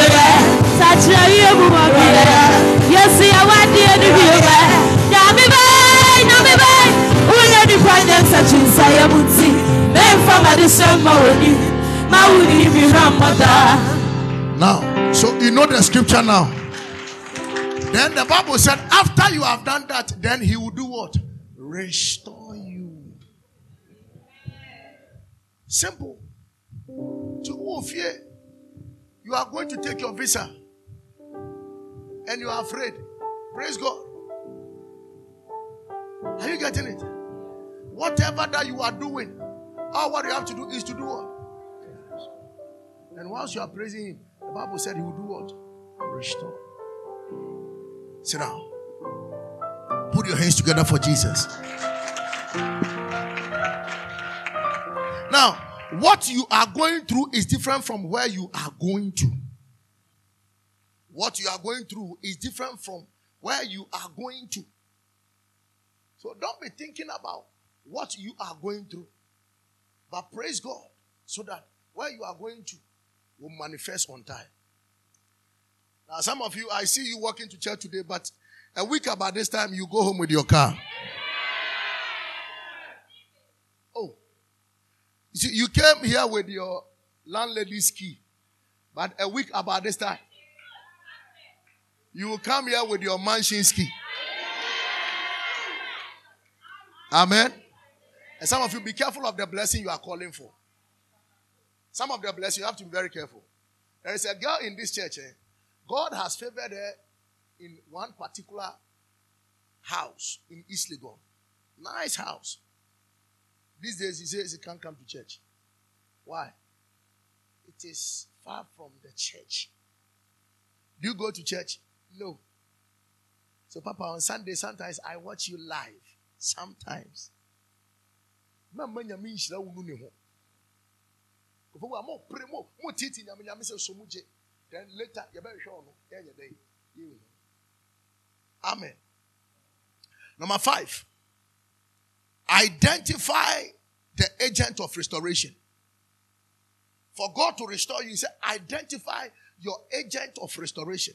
sacha wi abu mo bi yes awade eni bi na me ba na me ba unya ni pa nya sacha sa ya kuti me fa ma di ma we ni ma wo ni mi ha mada Now, so you know the scripture now. Then the Bible said, after you have done that, then he will do what? Restore you. Simple. To who fear, you are going to take your visa and you are afraid. Praise God. Are you getting it? Whatever that you are doing, all what you have to do is to do what? And whilst you are praising him, the Bible said he will do what? Restore. Sit down. Put your hands together for Jesus. Now, what you are going through is different from where you are going to. What you are going through is different from where you are going to. So don't be thinking about what you are going through. But praise God so that where you are going to will manifest on time. Now, some of you, I see you walking to church today, but a week about this time, you go home with your car. Oh. You see, you came here with your landlady's key, but a week about this time, you will come here with your mansion's key. Amen. And some of you, be careful of the blessing you are calling for. Some of the blessing, you have to be very careful. There is a girl in this church. Eh? God has favored her in one particular house in East Legon. Nice house. These days he says he can't come to church. Why? It is far from the church. Do you go to church? No. So, Papa, on Sunday, sometimes I watch you live. Sometimes. Then later, you better show Amen. Number five, identify the agent of restoration. For God to restore you, He said, identify your agent of restoration.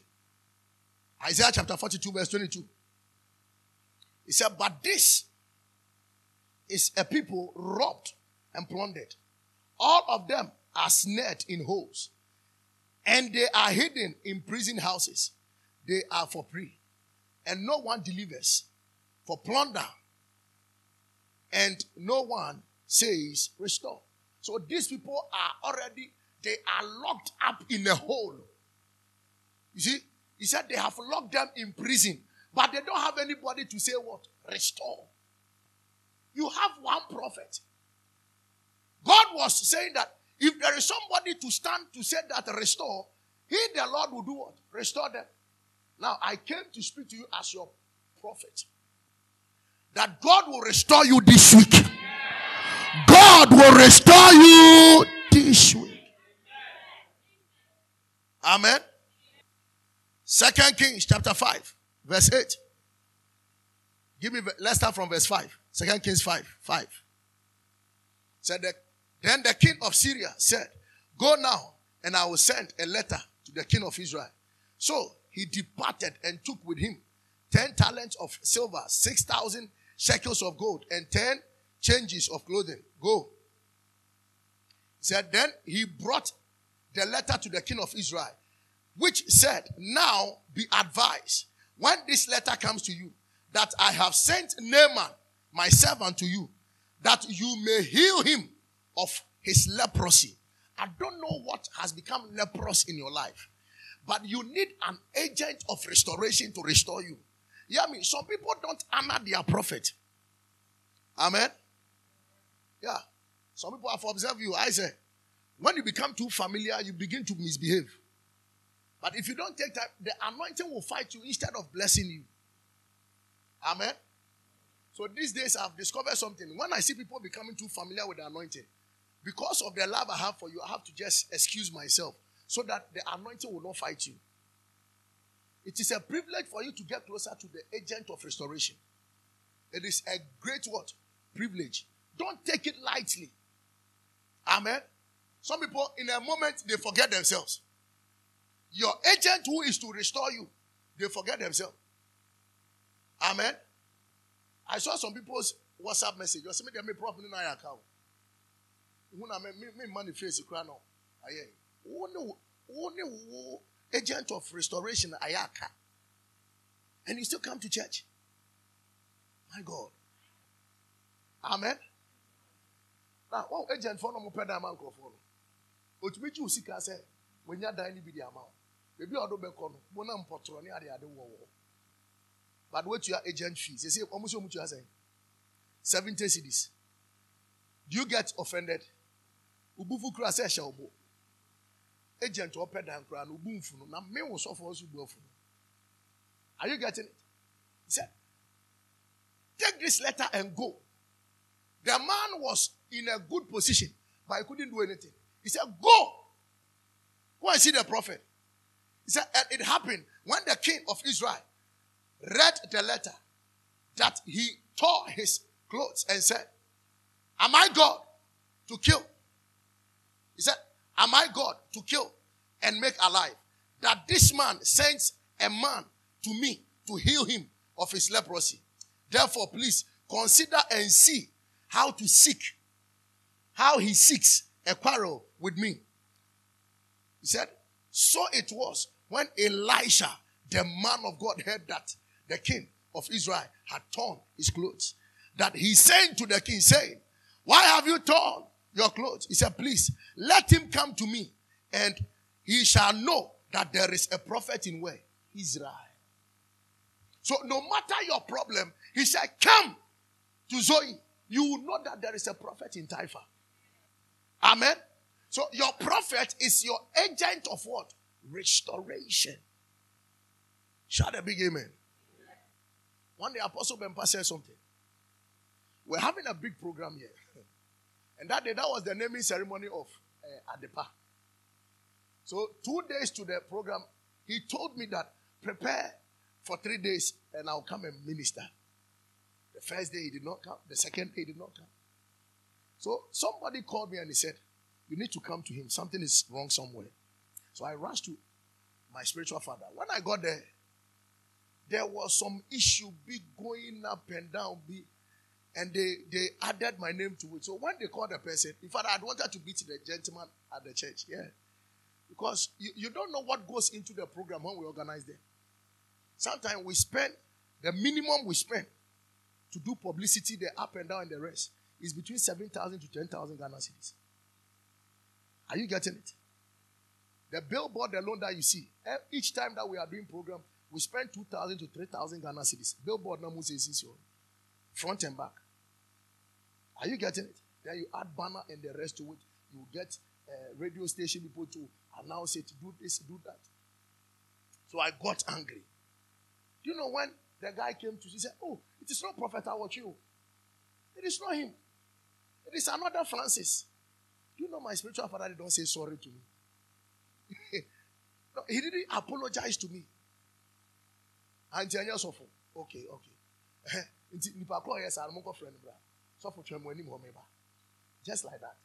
Isaiah chapter 42, verse 22. He said, But this is a people robbed and plundered. All of them are snared in holes, and they are hidden in prison houses. They are for prey, and no one delivers for plunder, and no one says, Restore. So these people are already, they are locked up in a hole. You see, he said they have locked them in prison, but they don't have anybody to say what? Restore. You have one prophet. God was saying that if there is somebody to stand to say that restore, he, the Lord, will do what? Restore them. Now, I came to speak to you as your prophet. That God will restore you this week. God will restore you this week. Amen. Second Kings chapter 5, verse 8. Give me, let's start from verse 5. Second Kings 5, 5. Said that, then the king of Syria said, Go now, and I will send a letter to the king of Israel. So he departed and took with him 10 talents of silver, 6,000 shekels of gold, and 10 changes of clothing. Go. He said, Then he brought the letter to the king of Israel, which said, Now be advised, when this letter comes to you, that I have sent Naaman, my servant, to you, that you may heal him of his leprosy. I don't know what has become leprous in your life, but you need an agent of restoration to restore you. I mean, some people don't honor their prophet. Amen. Yeah. Some people have observed you. I say, when you become too familiar, you begin to misbehave. But if you don't take time, the anointing will fight you instead of blessing you. Amen. So these days I've discovered something. When I see people becoming too familiar with the anointing, because of the love I have for you, I have to just excuse myself so that the anointing will not fight you. It is a privilege for you to get closer to the agent of restoration. It is a great what? Privilege. Don't take it lightly. Amen. Some people, in a moment, they forget themselves. Your agent who is to restore you, they forget themselves. Amen. I saw some people's WhatsApp message. You see me, they problem in my account. When I me money face crown now. Aye. Only only agent of restoration ayaka. And you still come to church. My God. Amen. Now, one agent for no more peda man for no. Otumi ji usika sɛ wonya dan ni bi di ama wo. Bebi a ɔdo bɛkɔ no, mo na mpɔtɔrɔ ne ade ade wɔ wɔ. But wetua agent fees. Say ɔmo sɛ ɔmo tua sɛ seventy cedis. Do you get offended? Ubufu kura sɛ ɛhyɛ ɔbo. Agent ɔpɛ dan kura no ubu nfu no na me wo sɔfo afu. Are you getting it? He said, take this letter and go. The man was in a good position, but he couldn't do anything. He said, Go. Go and see the prophet. He said, And it happened when the king of Israel read the letter that he tore his clothes and said, Am I God to kill? He said, Am I God to kill and make alive? That this man sends a man to me to heal him of his leprosy. Therefore, please consider and see how to seek, how he seeks a quarrel with me. He said, So it was when Elisha, the man of God, heard that the king of Israel had torn his clothes, that he said to the king, saying, Why have you torn your clothes? He said, Please let him come to me, and he shall know that there is a prophet in where? Israel. So no matter your problem, he said, Come to Zoe. You will know that there is a prophet in Taifa. Amen. So your prophet is your agent of what? Restoration. Shout a big amen. One day Apostle Bempa said something. We're having a big program here. And that day, that was the naming ceremony of uh, Adepa. So, two days to the program, he told me that prepare for three days and I'll come and minister. The first day he did not come, the second day he did not come. So, somebody called me and he said, You need to come to him. Something is wrong somewhere. So, I rushed to my spiritual father. When I got there, there was some issue big going up and down, big and they, they added my name to it. So when they called the person, in fact, I wanted to beat the gentleman at the church. Yeah. Because you, you don't know what goes into the program when we organize them. Sometimes we spend the minimum we spend to do publicity, the up and down and the rest is between 7,000 to 10,000 Ghana cedis. Are you getting it? The billboard alone that you see, eh, each time that we are doing program, we spend 2,000 to 3,000 Ghana cedis. Billboard number says you front and back. Are you getting it? Then you add banner and the rest to it. You get uh, radio station people to announce it, do this, do that. So I got angry. Do you know when the guy came to, he said, Oh, it is not Prophet you. It is not him. It is another Francis. Do you know my spiritual father don't say sorry to me? no, he didn't apologize to me. Auntie Okay, okay. just like that.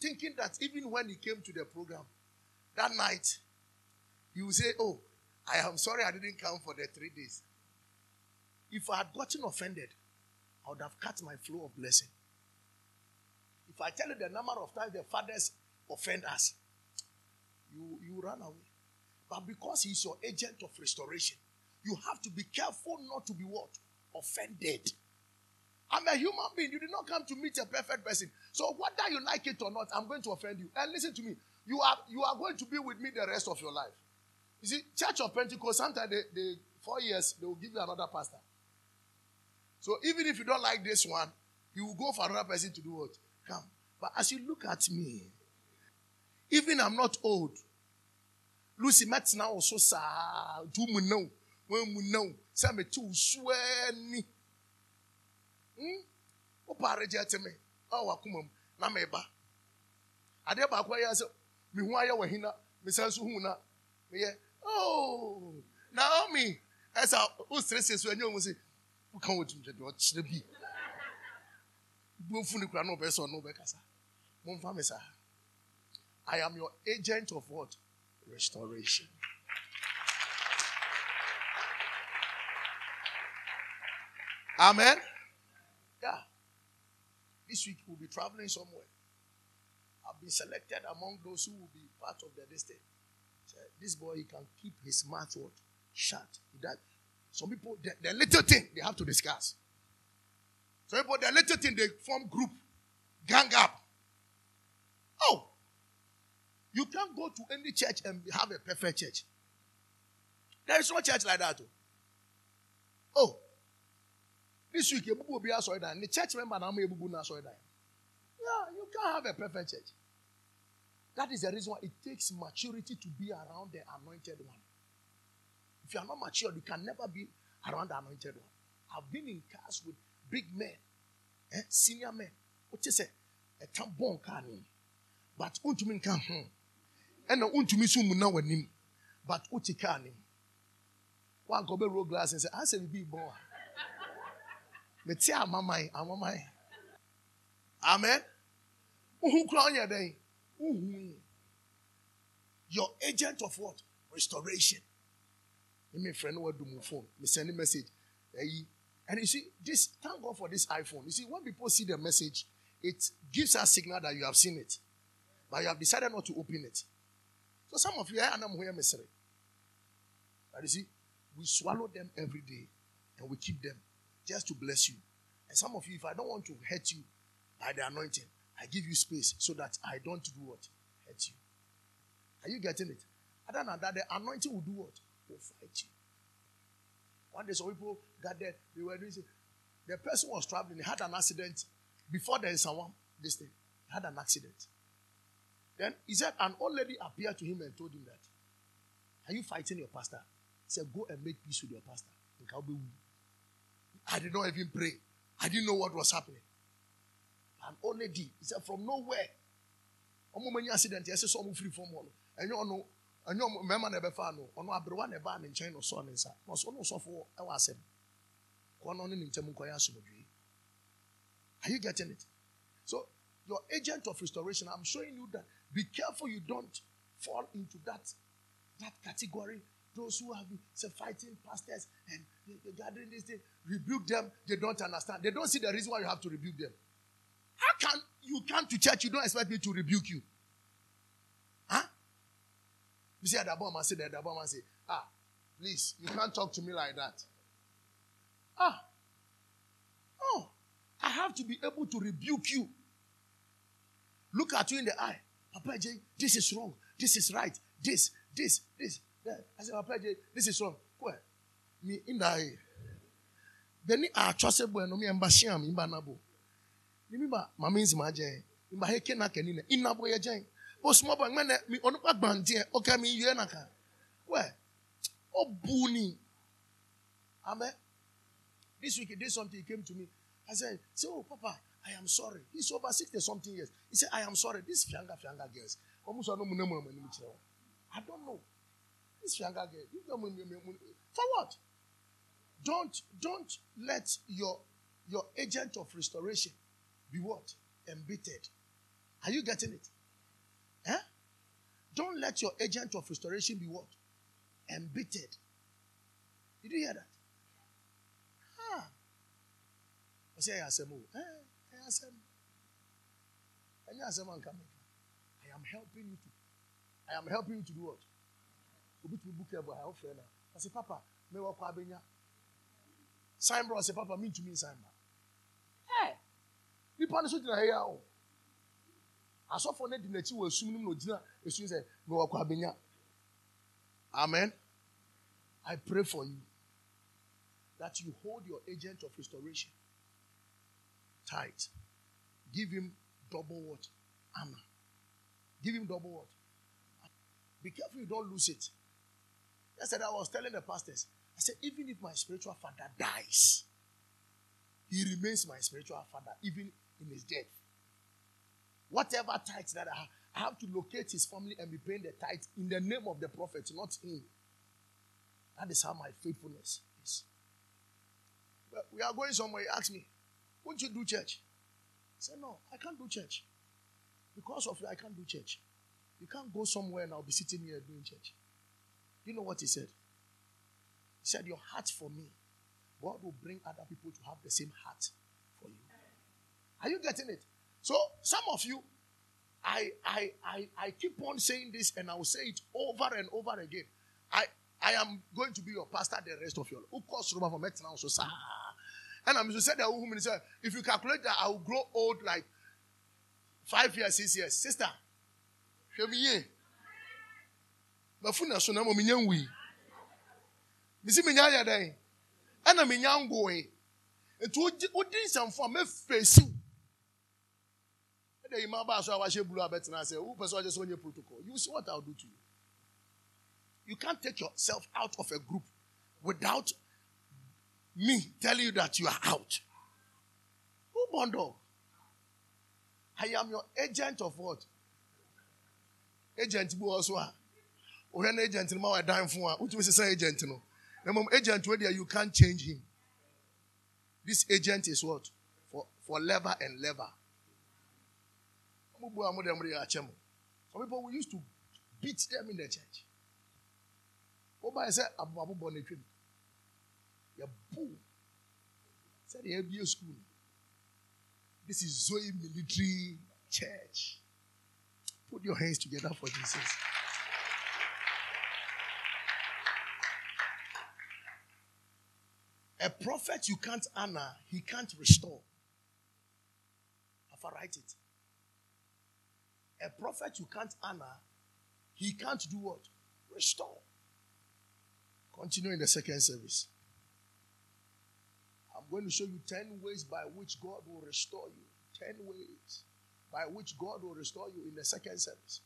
Thinking that even when he came to the program that night he will say oh i am sorry i didn't come for the three days. If i had gotten offended i would have cut my flow of blessing. If i tell you the number of times the fathers offend us you you run away. But because he's your agent of restoration you have to be careful not to be what? Offended. I'm a human being. You did not come to meet a perfect person. So whether you like it or not, I'm going to offend you. And listen to me. You are you are going to be with me the rest of your life. You see, Church of Pentecost, sometimes they, they four years, they will give you another pastor. So even if you don't like this one, you will go for another person to do what? Come. But as you look at me, even I'm not old. Lucy met now also sa do me know when we know sɛ mete wo so ani wopare gye te me ɔ wakoma mu. Na meba adeɛ baako ayɛ sɛ mehu ayɛ wahina mesan so hu na. Meyɛ oh naomi. Ɛsɛ woseresɛ so anyɛ mu sɛ woka wɔ tumtwɛde ɔkyerɛ bi. Buofu no kura na wobɛsɛ ɔno wobɛkasa momfa me saa I am your agent of what? Restoration. Amen. This week we'll be traveling somewhere. I've been selected among those who will be part of the district. So this boy he can keep his mouth what? shut. That some people the, the little thing they have to discuss. Some people the little thing they form group, gang up. Oh, you can't go to any church and have a perfect church. There is no church like that. Oh, oh this week, you will be a The church member now may be Yeah, you can't have a perfect church. That is the reason why it takes maturity to be around the anointed one. If you are not mature, you can never be around the anointed one. I've been in cars with big men, eh, senior men. What you say? A tampon can but untumi nka ho ɛna untumi so mu na w'anim but wote kaa nim wankɔ bɛ road glass sɛ asɛ bibi bɔn a mete amaman amaman amen. Wohu kura ɔnyɛ dɛn wohu your agent of what? Restoration. Me friend no wadu mu phone. Me send a message. Ɛyi and you see this thank God for this iPhone. You see when people see the message it gives us signal that you have seen it. But you have decided not to open it. So some of you are anam here mystery but you see we swallow them every day and we keep them just to bless you. And some of you, if I don't want to hurt you, by the anointing. I give you space so that I don't do what? Hurt you. Are you getting it? Other than that, the anointing will do what? Will fight you. One day, some people got there, they were doing the person was traveling, he had an accident before there is someone, this thing, he had an accident. Then he said, an old lady appeared to him and told him that, Are you fighting your pastor? He said, Go and make peace with your pastor. I did not even pray. I didn't know what was happening. An old lady, he said, From nowhere. ọmọ mọ accident yẹ sẹ sọ ọmọ firi fọm hɔ no ɛnyɛ ɔno ɛnyɛ ɔmo mɛma na ɛbɛfa no ɔno aberewa na ɛbaa ne nkyɛn na ɔsɔ ne nsa. Na ɔsɔ ne ɔsɔfo ɛwɔ asɛm are you getting it? So your agent of restoration i'm showing you that. Be careful you don't fall into that that category. Those who have been fighting pastors and they, they gathering this thing rebuke them they don't understand they don't see the reason why you have to rebuke them how can you come to church? You don't expect me to rebuke you. Huh? You see, bottom, I say bottom, I say, ah, please, you can't talk to me like that. Ah. Oh, I have to be able to rebuke you. Look at you in the eye. Papa J, this is wrong. This is right. This, this, this. I said, Papa J, this is wrong. Where? Me in the eye. Then I trust a boy no me ambashiam in banabo nimba mama nsi ma jɛn nimba heke na kɛ nina ina bɔ yɛ jɛn o suma bɔ ŋmɛ nɛ mi ɔno kpa gbantiɛ ɔkɛ mi yɛ na kan wɛ o bu ni amɛ this week he did something he came to me I said say oh papa I am sorry he's over sixty something years he said I am sorry this fianga fianga girls ɔmu sɔ ɔno mu ne mu ɔmu anim kyerɛ I don't know this fianga girl you know mu mu mu for what don't don't let your your agent of restoration be what? Embittered. Are you getting it? Eh? Don't let your agent of restoration be what? Embittered. Did you hear that? Ah. I say, I am eh, I say, I am helping you to. I am helping you to do what? I say, Papa, me wa kwa benya. Sign bro, I say, Papa, mean to me sign bro nipa no so gyina ha yi a o. Asɔfo no di n'akyi wɔ esum no mu na ogyina esum sɛ na wɔkɔ abenya. Amen. I pray for you that you hold your agent of restoration tight. Give him double what? Honor. Give him double what? Be careful you don't lose it. Yesterday i was telling the pastors i said even if my spiritual father dies he remains my spiritual father even in his death. Whatever tithes that I have, I have to locate his family and be paying the tithe in the name of the prophet, not him. That is how my faithfulness is. But we are going somewhere. He asked me, Won't you do church? I said, No, I can't do church. Because of you, I can't do church. You can't go somewhere and I'll be sitting here doing church. You know what he said? Said, Your heart for me, God will bring other people to have the same heart for you. Are you getting it? So some of you, I I I, I keep on saying this and I will say it over and over again. I I am going to be your pastor the rest of your life. Of course, from so and I'm saying that woman said, if you calculate that, I will grow old like five years, six years. Sister, show me ye. Bafuna so na mo minyan wi. Misi minya ya dai. Ana minya ngoe. Etu odi nsamfo a protocol? you see what I'll do to you. You can't take yourself out of a group without me telling you that you are out. Who bondo? I am your agent of what? Agent bu also. Or an agent in my dime for what was say agent no. The agent where you can't change him. This agent is what? For for lever and lever. Some people we used to beat them in the church. Oba said, Abu Abu Bonetrim. Ya boo. Said the ABA school. This is Zoe Military Church. Put your hands together for Jesus. A prophet you can't honor, he can't restore. Alpha, write it. A prophet you can't honor, he can't do what? Restore. Continue in the second service. I'm going to show you 10 ways by which God will restore you. 10 ways by which God will restore you in the second service.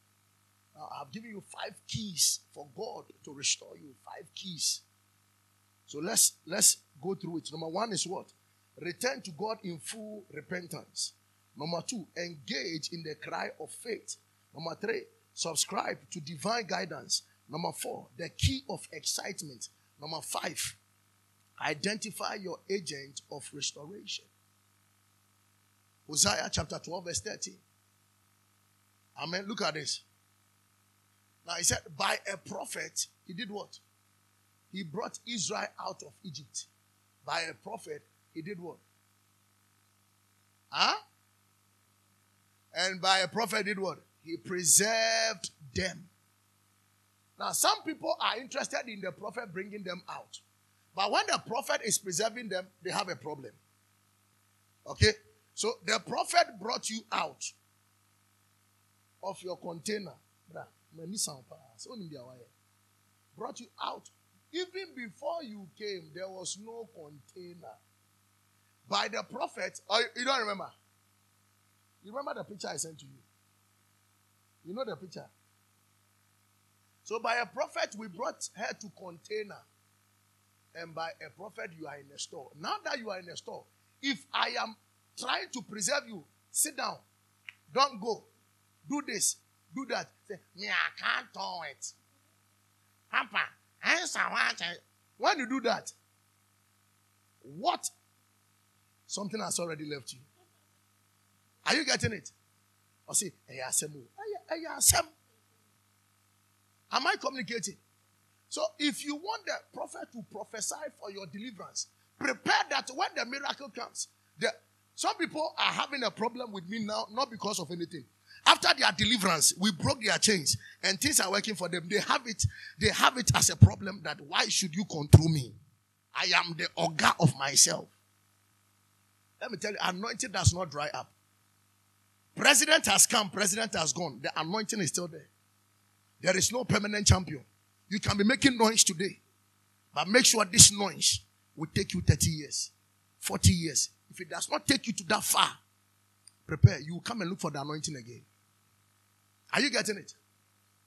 Now, I've given you five keys for God to restore you. Five keys. So let's let's go through it. Number one is what? Return to God in full repentance. Number two, engage in the cry of faith. Number three, subscribe to divine guidance. Number four, the key of excitement. Number five, identify your agent of restoration. Hosea chapter 12, verse 13. Amen. Look at this. Now he said, by a prophet, he did what? He brought Israel out of Egypt. By a prophet, he did what? Huh? And by a prophet, did what? He preserved them. Now, some people are interested in the prophet bringing them out. But when the prophet is preserving them, they have a problem. Okay? So the prophet brought you out of your container. Brought you out. Even before you came, there was no container. By the prophet, oh, you don't remember? You remember the picture I sent to you? You know the picture? So by a prophet, we brought her to container. And by a prophet, you are in a store. Now that you are in a store, if I am trying to preserve you, sit down. Don't go. Do this. Do that. Say, me, I can't do it. Papa? When you do that, what? Something has already left you. Are you getting it? Or say, Am I communicating? So if you want the prophet to prophesy for your deliverance, prepare that when the miracle comes. The, some people are having a problem with me now, not because of anything. After their deliverance, we broke their chains and things are working for them. They have it, they have it as a problem that why should you control me? I am the augur of myself. Let me tell you, anointing does not dry up. President has come, president has gone. The anointing is still there. There is no permanent champion. You can be making noise today, but make sure this noise will take you 30 years, 40 years. If it does not take you to that far, prepare. You will come and look for the anointing again. Are you getting it?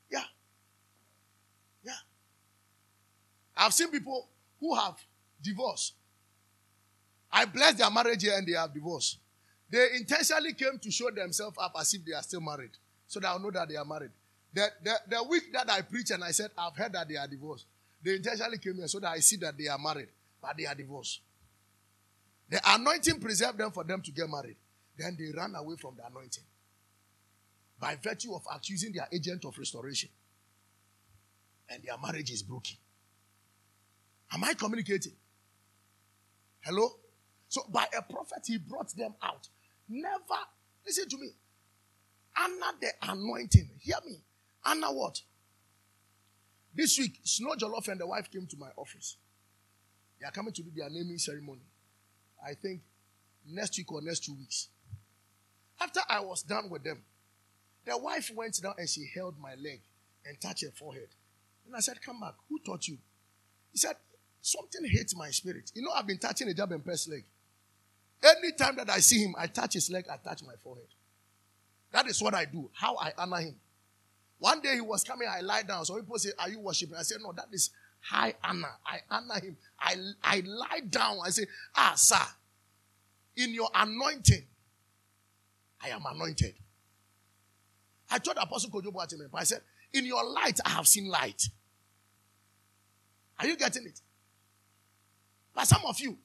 Yeah. Yeah. I've seen people who have divorced. I bless their marriage here and they have divorced. They intentionally came to show themselves up as if they are still married. So that I'll know that they are married. The, the, the week that I preached and I said, I've heard that they are divorced. They intentionally came here so that I see that they are married, but they are divorced. The anointing preserved them for them to get married. Then they ran away from the anointing by virtue of accusing their agent of restoration. And their marriage is broken. Am I communicating? Hello? So, by a prophet, he brought them out. Never, listen to me, honor the anointing. Hear me. Honor what? This week, Snow Jollof and the wife came to my office. They are coming to do their naming ceremony. I think next week or next two weeks. After I was done with them, the wife went down and she held my leg and touched her forehead. And I said, Come back. Who taught you? He said, Something hits my spirit. You know, I've been touching a job and press leg. Anytime that I see him, I touch his leg, I touch my forehead. That is what I do, how I honor him. One day he was coming, I lie down. So people say, Are you worshiping? I said, No, that is high honor. I honor him. I, I lie down. I say, Ah, sir, in your anointing, I am anointed. I told Apostle Kojobo I said, In your light, I have seen light. Are you getting it? But some of you,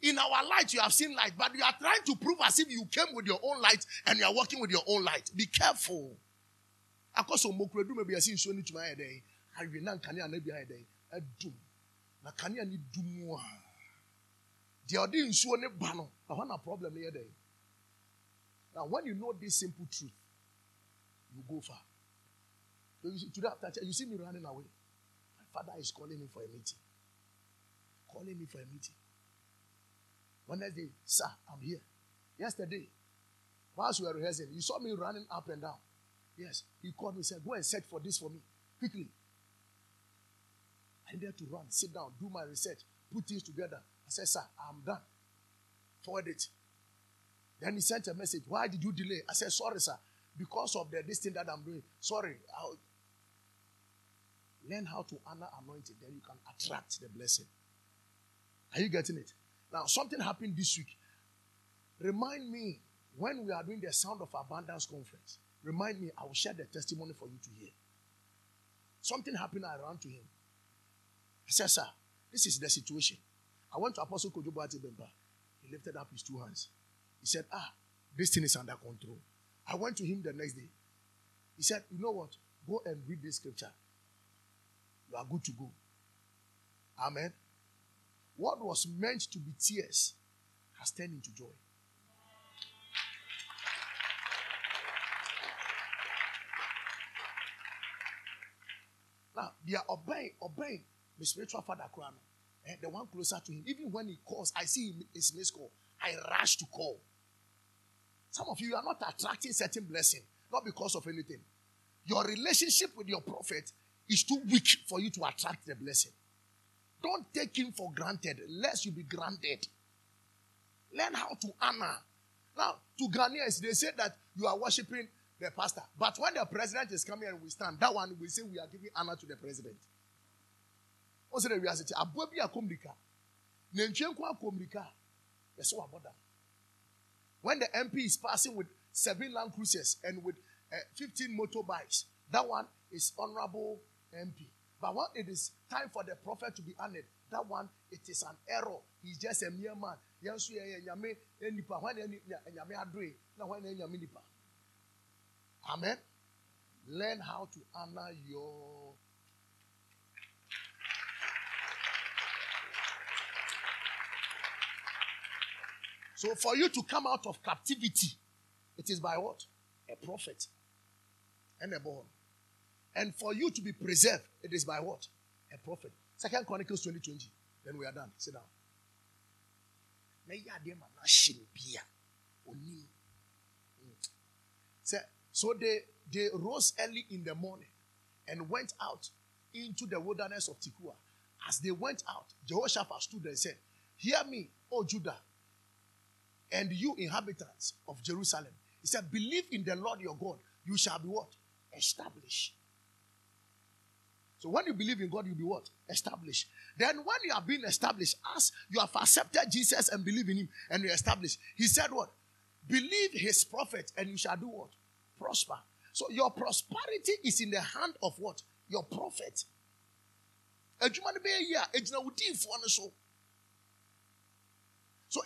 in our light, you have seen light, but you are trying to prove as if you came with your own light and you are working with your own light. Be careful. Akoso mokredu maybe I see so ni tuma yede. Awi na nkane ana bi ayede. Adum. Na kane ani dumu a. The odi nsuo ne ba no. Na what na problem yede. Now when you know this simple truth, you go far. So you see, today after you see me running away. My father is calling me for a meeting. Calling me for a meeting. Wednesday, sir, I'm here. Yesterday, Whilst we were rehearsing, you saw me running up and down. Yes. He called me, said, Go and search for this for me. Quickly. I needed to run, sit down, do my research, put things together. I said, Sir, I'm done. Forward it. Then he sent a message. Why did you delay? I said, Sorry, sir. Because of the this thing that I'm doing. Sorry. I'll learn how to honor anointing. Then you can attract the blessing. Are you getting it? Now, something happened this week. Remind me when we are doing the Sound of Abundance conference. Remind me, I will share the testimony for you to hear. Something happened, I ran to him. I said, Sir, this is the situation. I went to Apostle Kojobo Bemba. He lifted up his two hands. He said, Ah, this thing is under control. I went to him the next day. He said, You know what? Go and read this scripture. You are good to go. Amen. What was meant to be tears has turned into joy. Now, they are obeying, obeying my spiritual father, Krano, and eh, the one closer to him. Even when he calls, I see his missed call. I rush to call. Some of you are not attracting certain blessing, not because of anything. Your relationship with your prophet is too weak for you to attract the blessing. Don't take him for granted, lest you be granted. Learn how to honor. Now, to Ghanaians, they say that you are worshiping the pastor. But when the president is coming and we stand, that one we say we are giving honor to the president. What's the reality? Abuabi akomrika. Nentwenko akomrika. Yes, what about that? When the MP is passing with seven Land Cruisers and with uh, 15 motorbikes, that one is honorable MP. But when it is time for the prophet to be honored, that one, it is an error. He's just a mere man. Eh, eh, Amen. Learn how to honor your. So, for you to come out of captivity, it is by what? A prophet and a born. And for you to be preserved, it is by what? A prophet. Second Chronicles 20 20. Then we are done. Sit down. So they, they rose early in the morning and went out into the wilderness of Tekoa. As they went out, Jehoshaphat stood and said, Hear me, O Judah, and you inhabitants of Jerusalem. He said, Believe in the Lord your God, you shall be what? Established. So when you believe in God, you'll be what? Established. Then when you are being established, as you have accepted Jesus and believe in him and you're established, he said what? Believe his prophet and you shall do what? prosper. So your prosperity is in the hand of what? Your prophet. So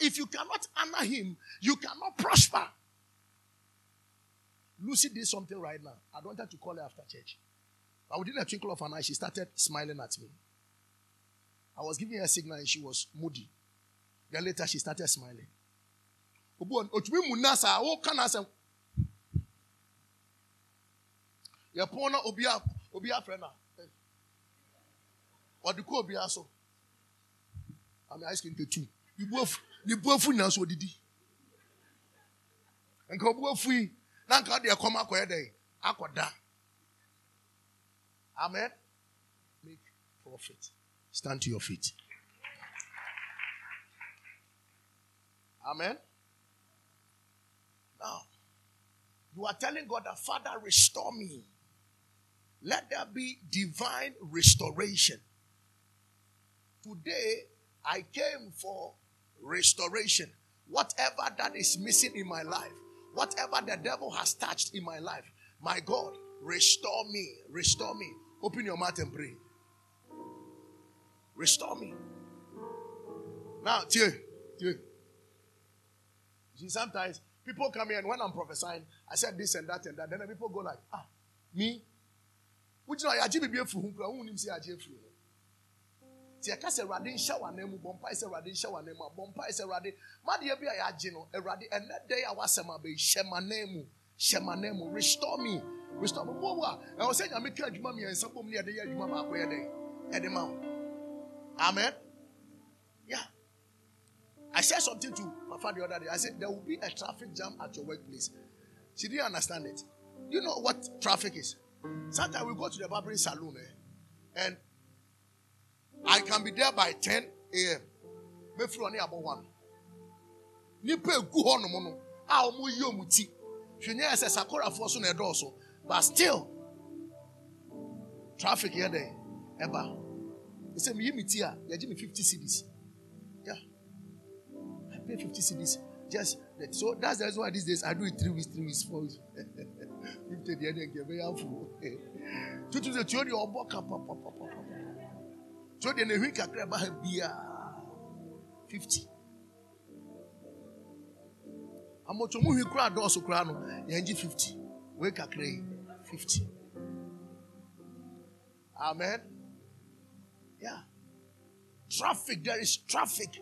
if you cannot honor him, you cannot prosper. Lucy did something right now. I don't want to call her after church. But within a twinkle of an eye, she started smiling at me. I was giving her a signal and she was moody. Then later she started smiling yɛpɔn na na ice cream ketu bu afu ne bu afu nyinaa so odidi. Nka obu afu yi na nka ɔde ɛkɔm akɔyɛ dɛ akɔda. Amen. Make profit. Stand to your feet. Amen. Now you are telling God that Father restore me. Let there be divine restoration. Today, I came for restoration. Whatever that is missing in my life, whatever the devil has touched in my life, my God, restore me, restore me. Open your mouth and pray. Restore me. Now, dear, dear. See, sometimes people come here and when I'm prophesying, I said this and that and that. Then the people go like, ah, me? wohu nim sɛ agye afiri ho nti sɛ awurade nhyɛ w'anan mu bɔ sɛ awurade nhyɛ w'anan mu a bɔ mpae sɛ awurade madeɛ bi a yɛagye no awurade ɛnɛ dɛ a wasɛm abɛyi hyɛ m'anan mu hyɛ m'anan mu restore me restore me wo a ɛwɔ sɛ nyame ka adwuma mmiɛnsa bom ne yɛde yɛ adwuma baako yɛ dɛn ɛde ma amen yeah I said something to Papa the other day. I said, There will be a traffic jam at your workplace. She didn't understand it. You know what traffic is? Sometimes we go to the barbering salon eh, and I can be there by 10 a.m. Maybe only about 1. Nipa egu hɔ nom no a wɔn yi wɔn ti hwɛ nyɛ sɛ sakorafoɔ so na ɛdɔɔso but still traffic yɛ dɛ ɛba sɛ mi yi mi ti a yɛgye mi fifty cedis yeah I pay fifty cedis just that so that's the reason why these days I do it three weeks three weeks four weeks fifty the end nke bɛ yà fo tutu de tuo de ɔbɔ ka papapapa tuo de na ehi kakra ba ha bia fifty. Amotomu hwi kura dɔɔso kura no. Yɛn gye fifty. Wei kakra yi fifty. Amen. Yeah. Traffic there is traffic.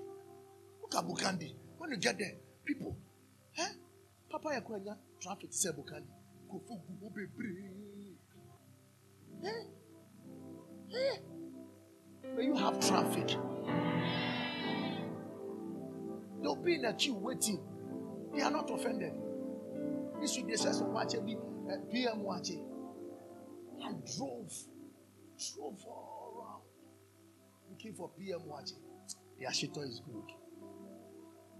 Look at Bukandi. When you get there people eh? Papa yɛ kura nya traffic sɛ Bukandi. Gu hɔ bebree eh? Eh may you have traffic don't be in a queue waiting. They are not offended. This watch be uh, PM watching. I drove, drove all around looking for PM watching. The Ashito is good.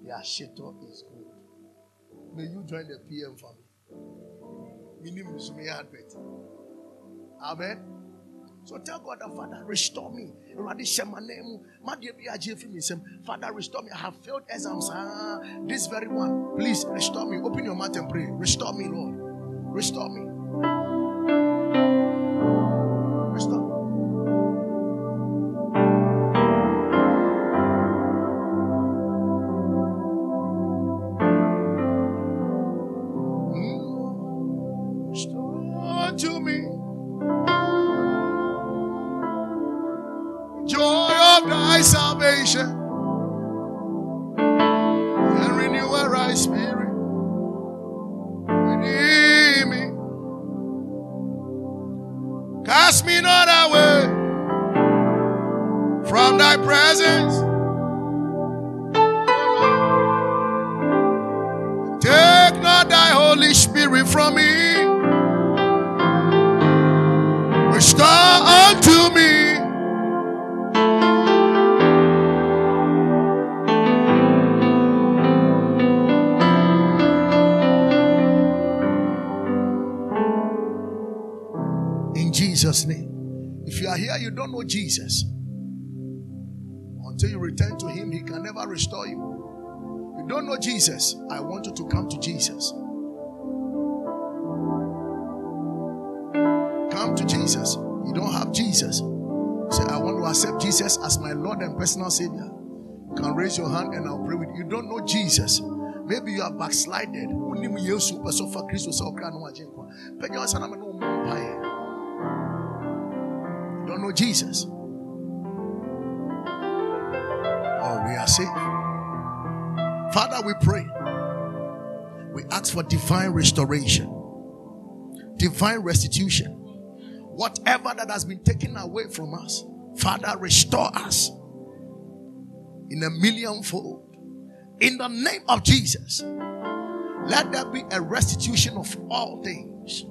The Ashito is good. May you join the PM family. Minimum may advert. Amen. So tell God the Father, restore me. Radisha my name. Father, restore me. I have failed exams. Ah, this very one. Please restore me. Open your mouth and pray. Restore me, Lord. Restore me. Jesus. Until you return to Him, He can never restore you. You don't know Jesus. I want you to come to Jesus. Come to Jesus. You don't have Jesus. Say, I want to accept Jesus as my Lord and personal Savior. You can raise your hand and I'll pray with you. You don't know Jesus. Maybe you are backslided. You don't know Jesus. We are saved. Father, we pray. We ask for divine restoration, divine restitution. Whatever that has been taken away from us, Father, restore us in a millionfold. In the name of Jesus, let there be a restitution of all things.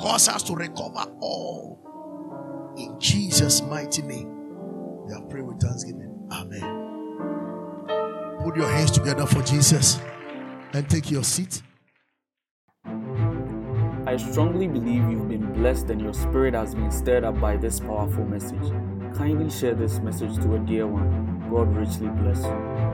Cause us to recover all. In Jesus' mighty name, we are praying with thanksgiving. Amen. Put your hands together for Jesus and take your seat. I strongly believe you've been blessed and your spirit has been stirred up by this powerful message. Kindly share this message to a dear one. God richly bless you.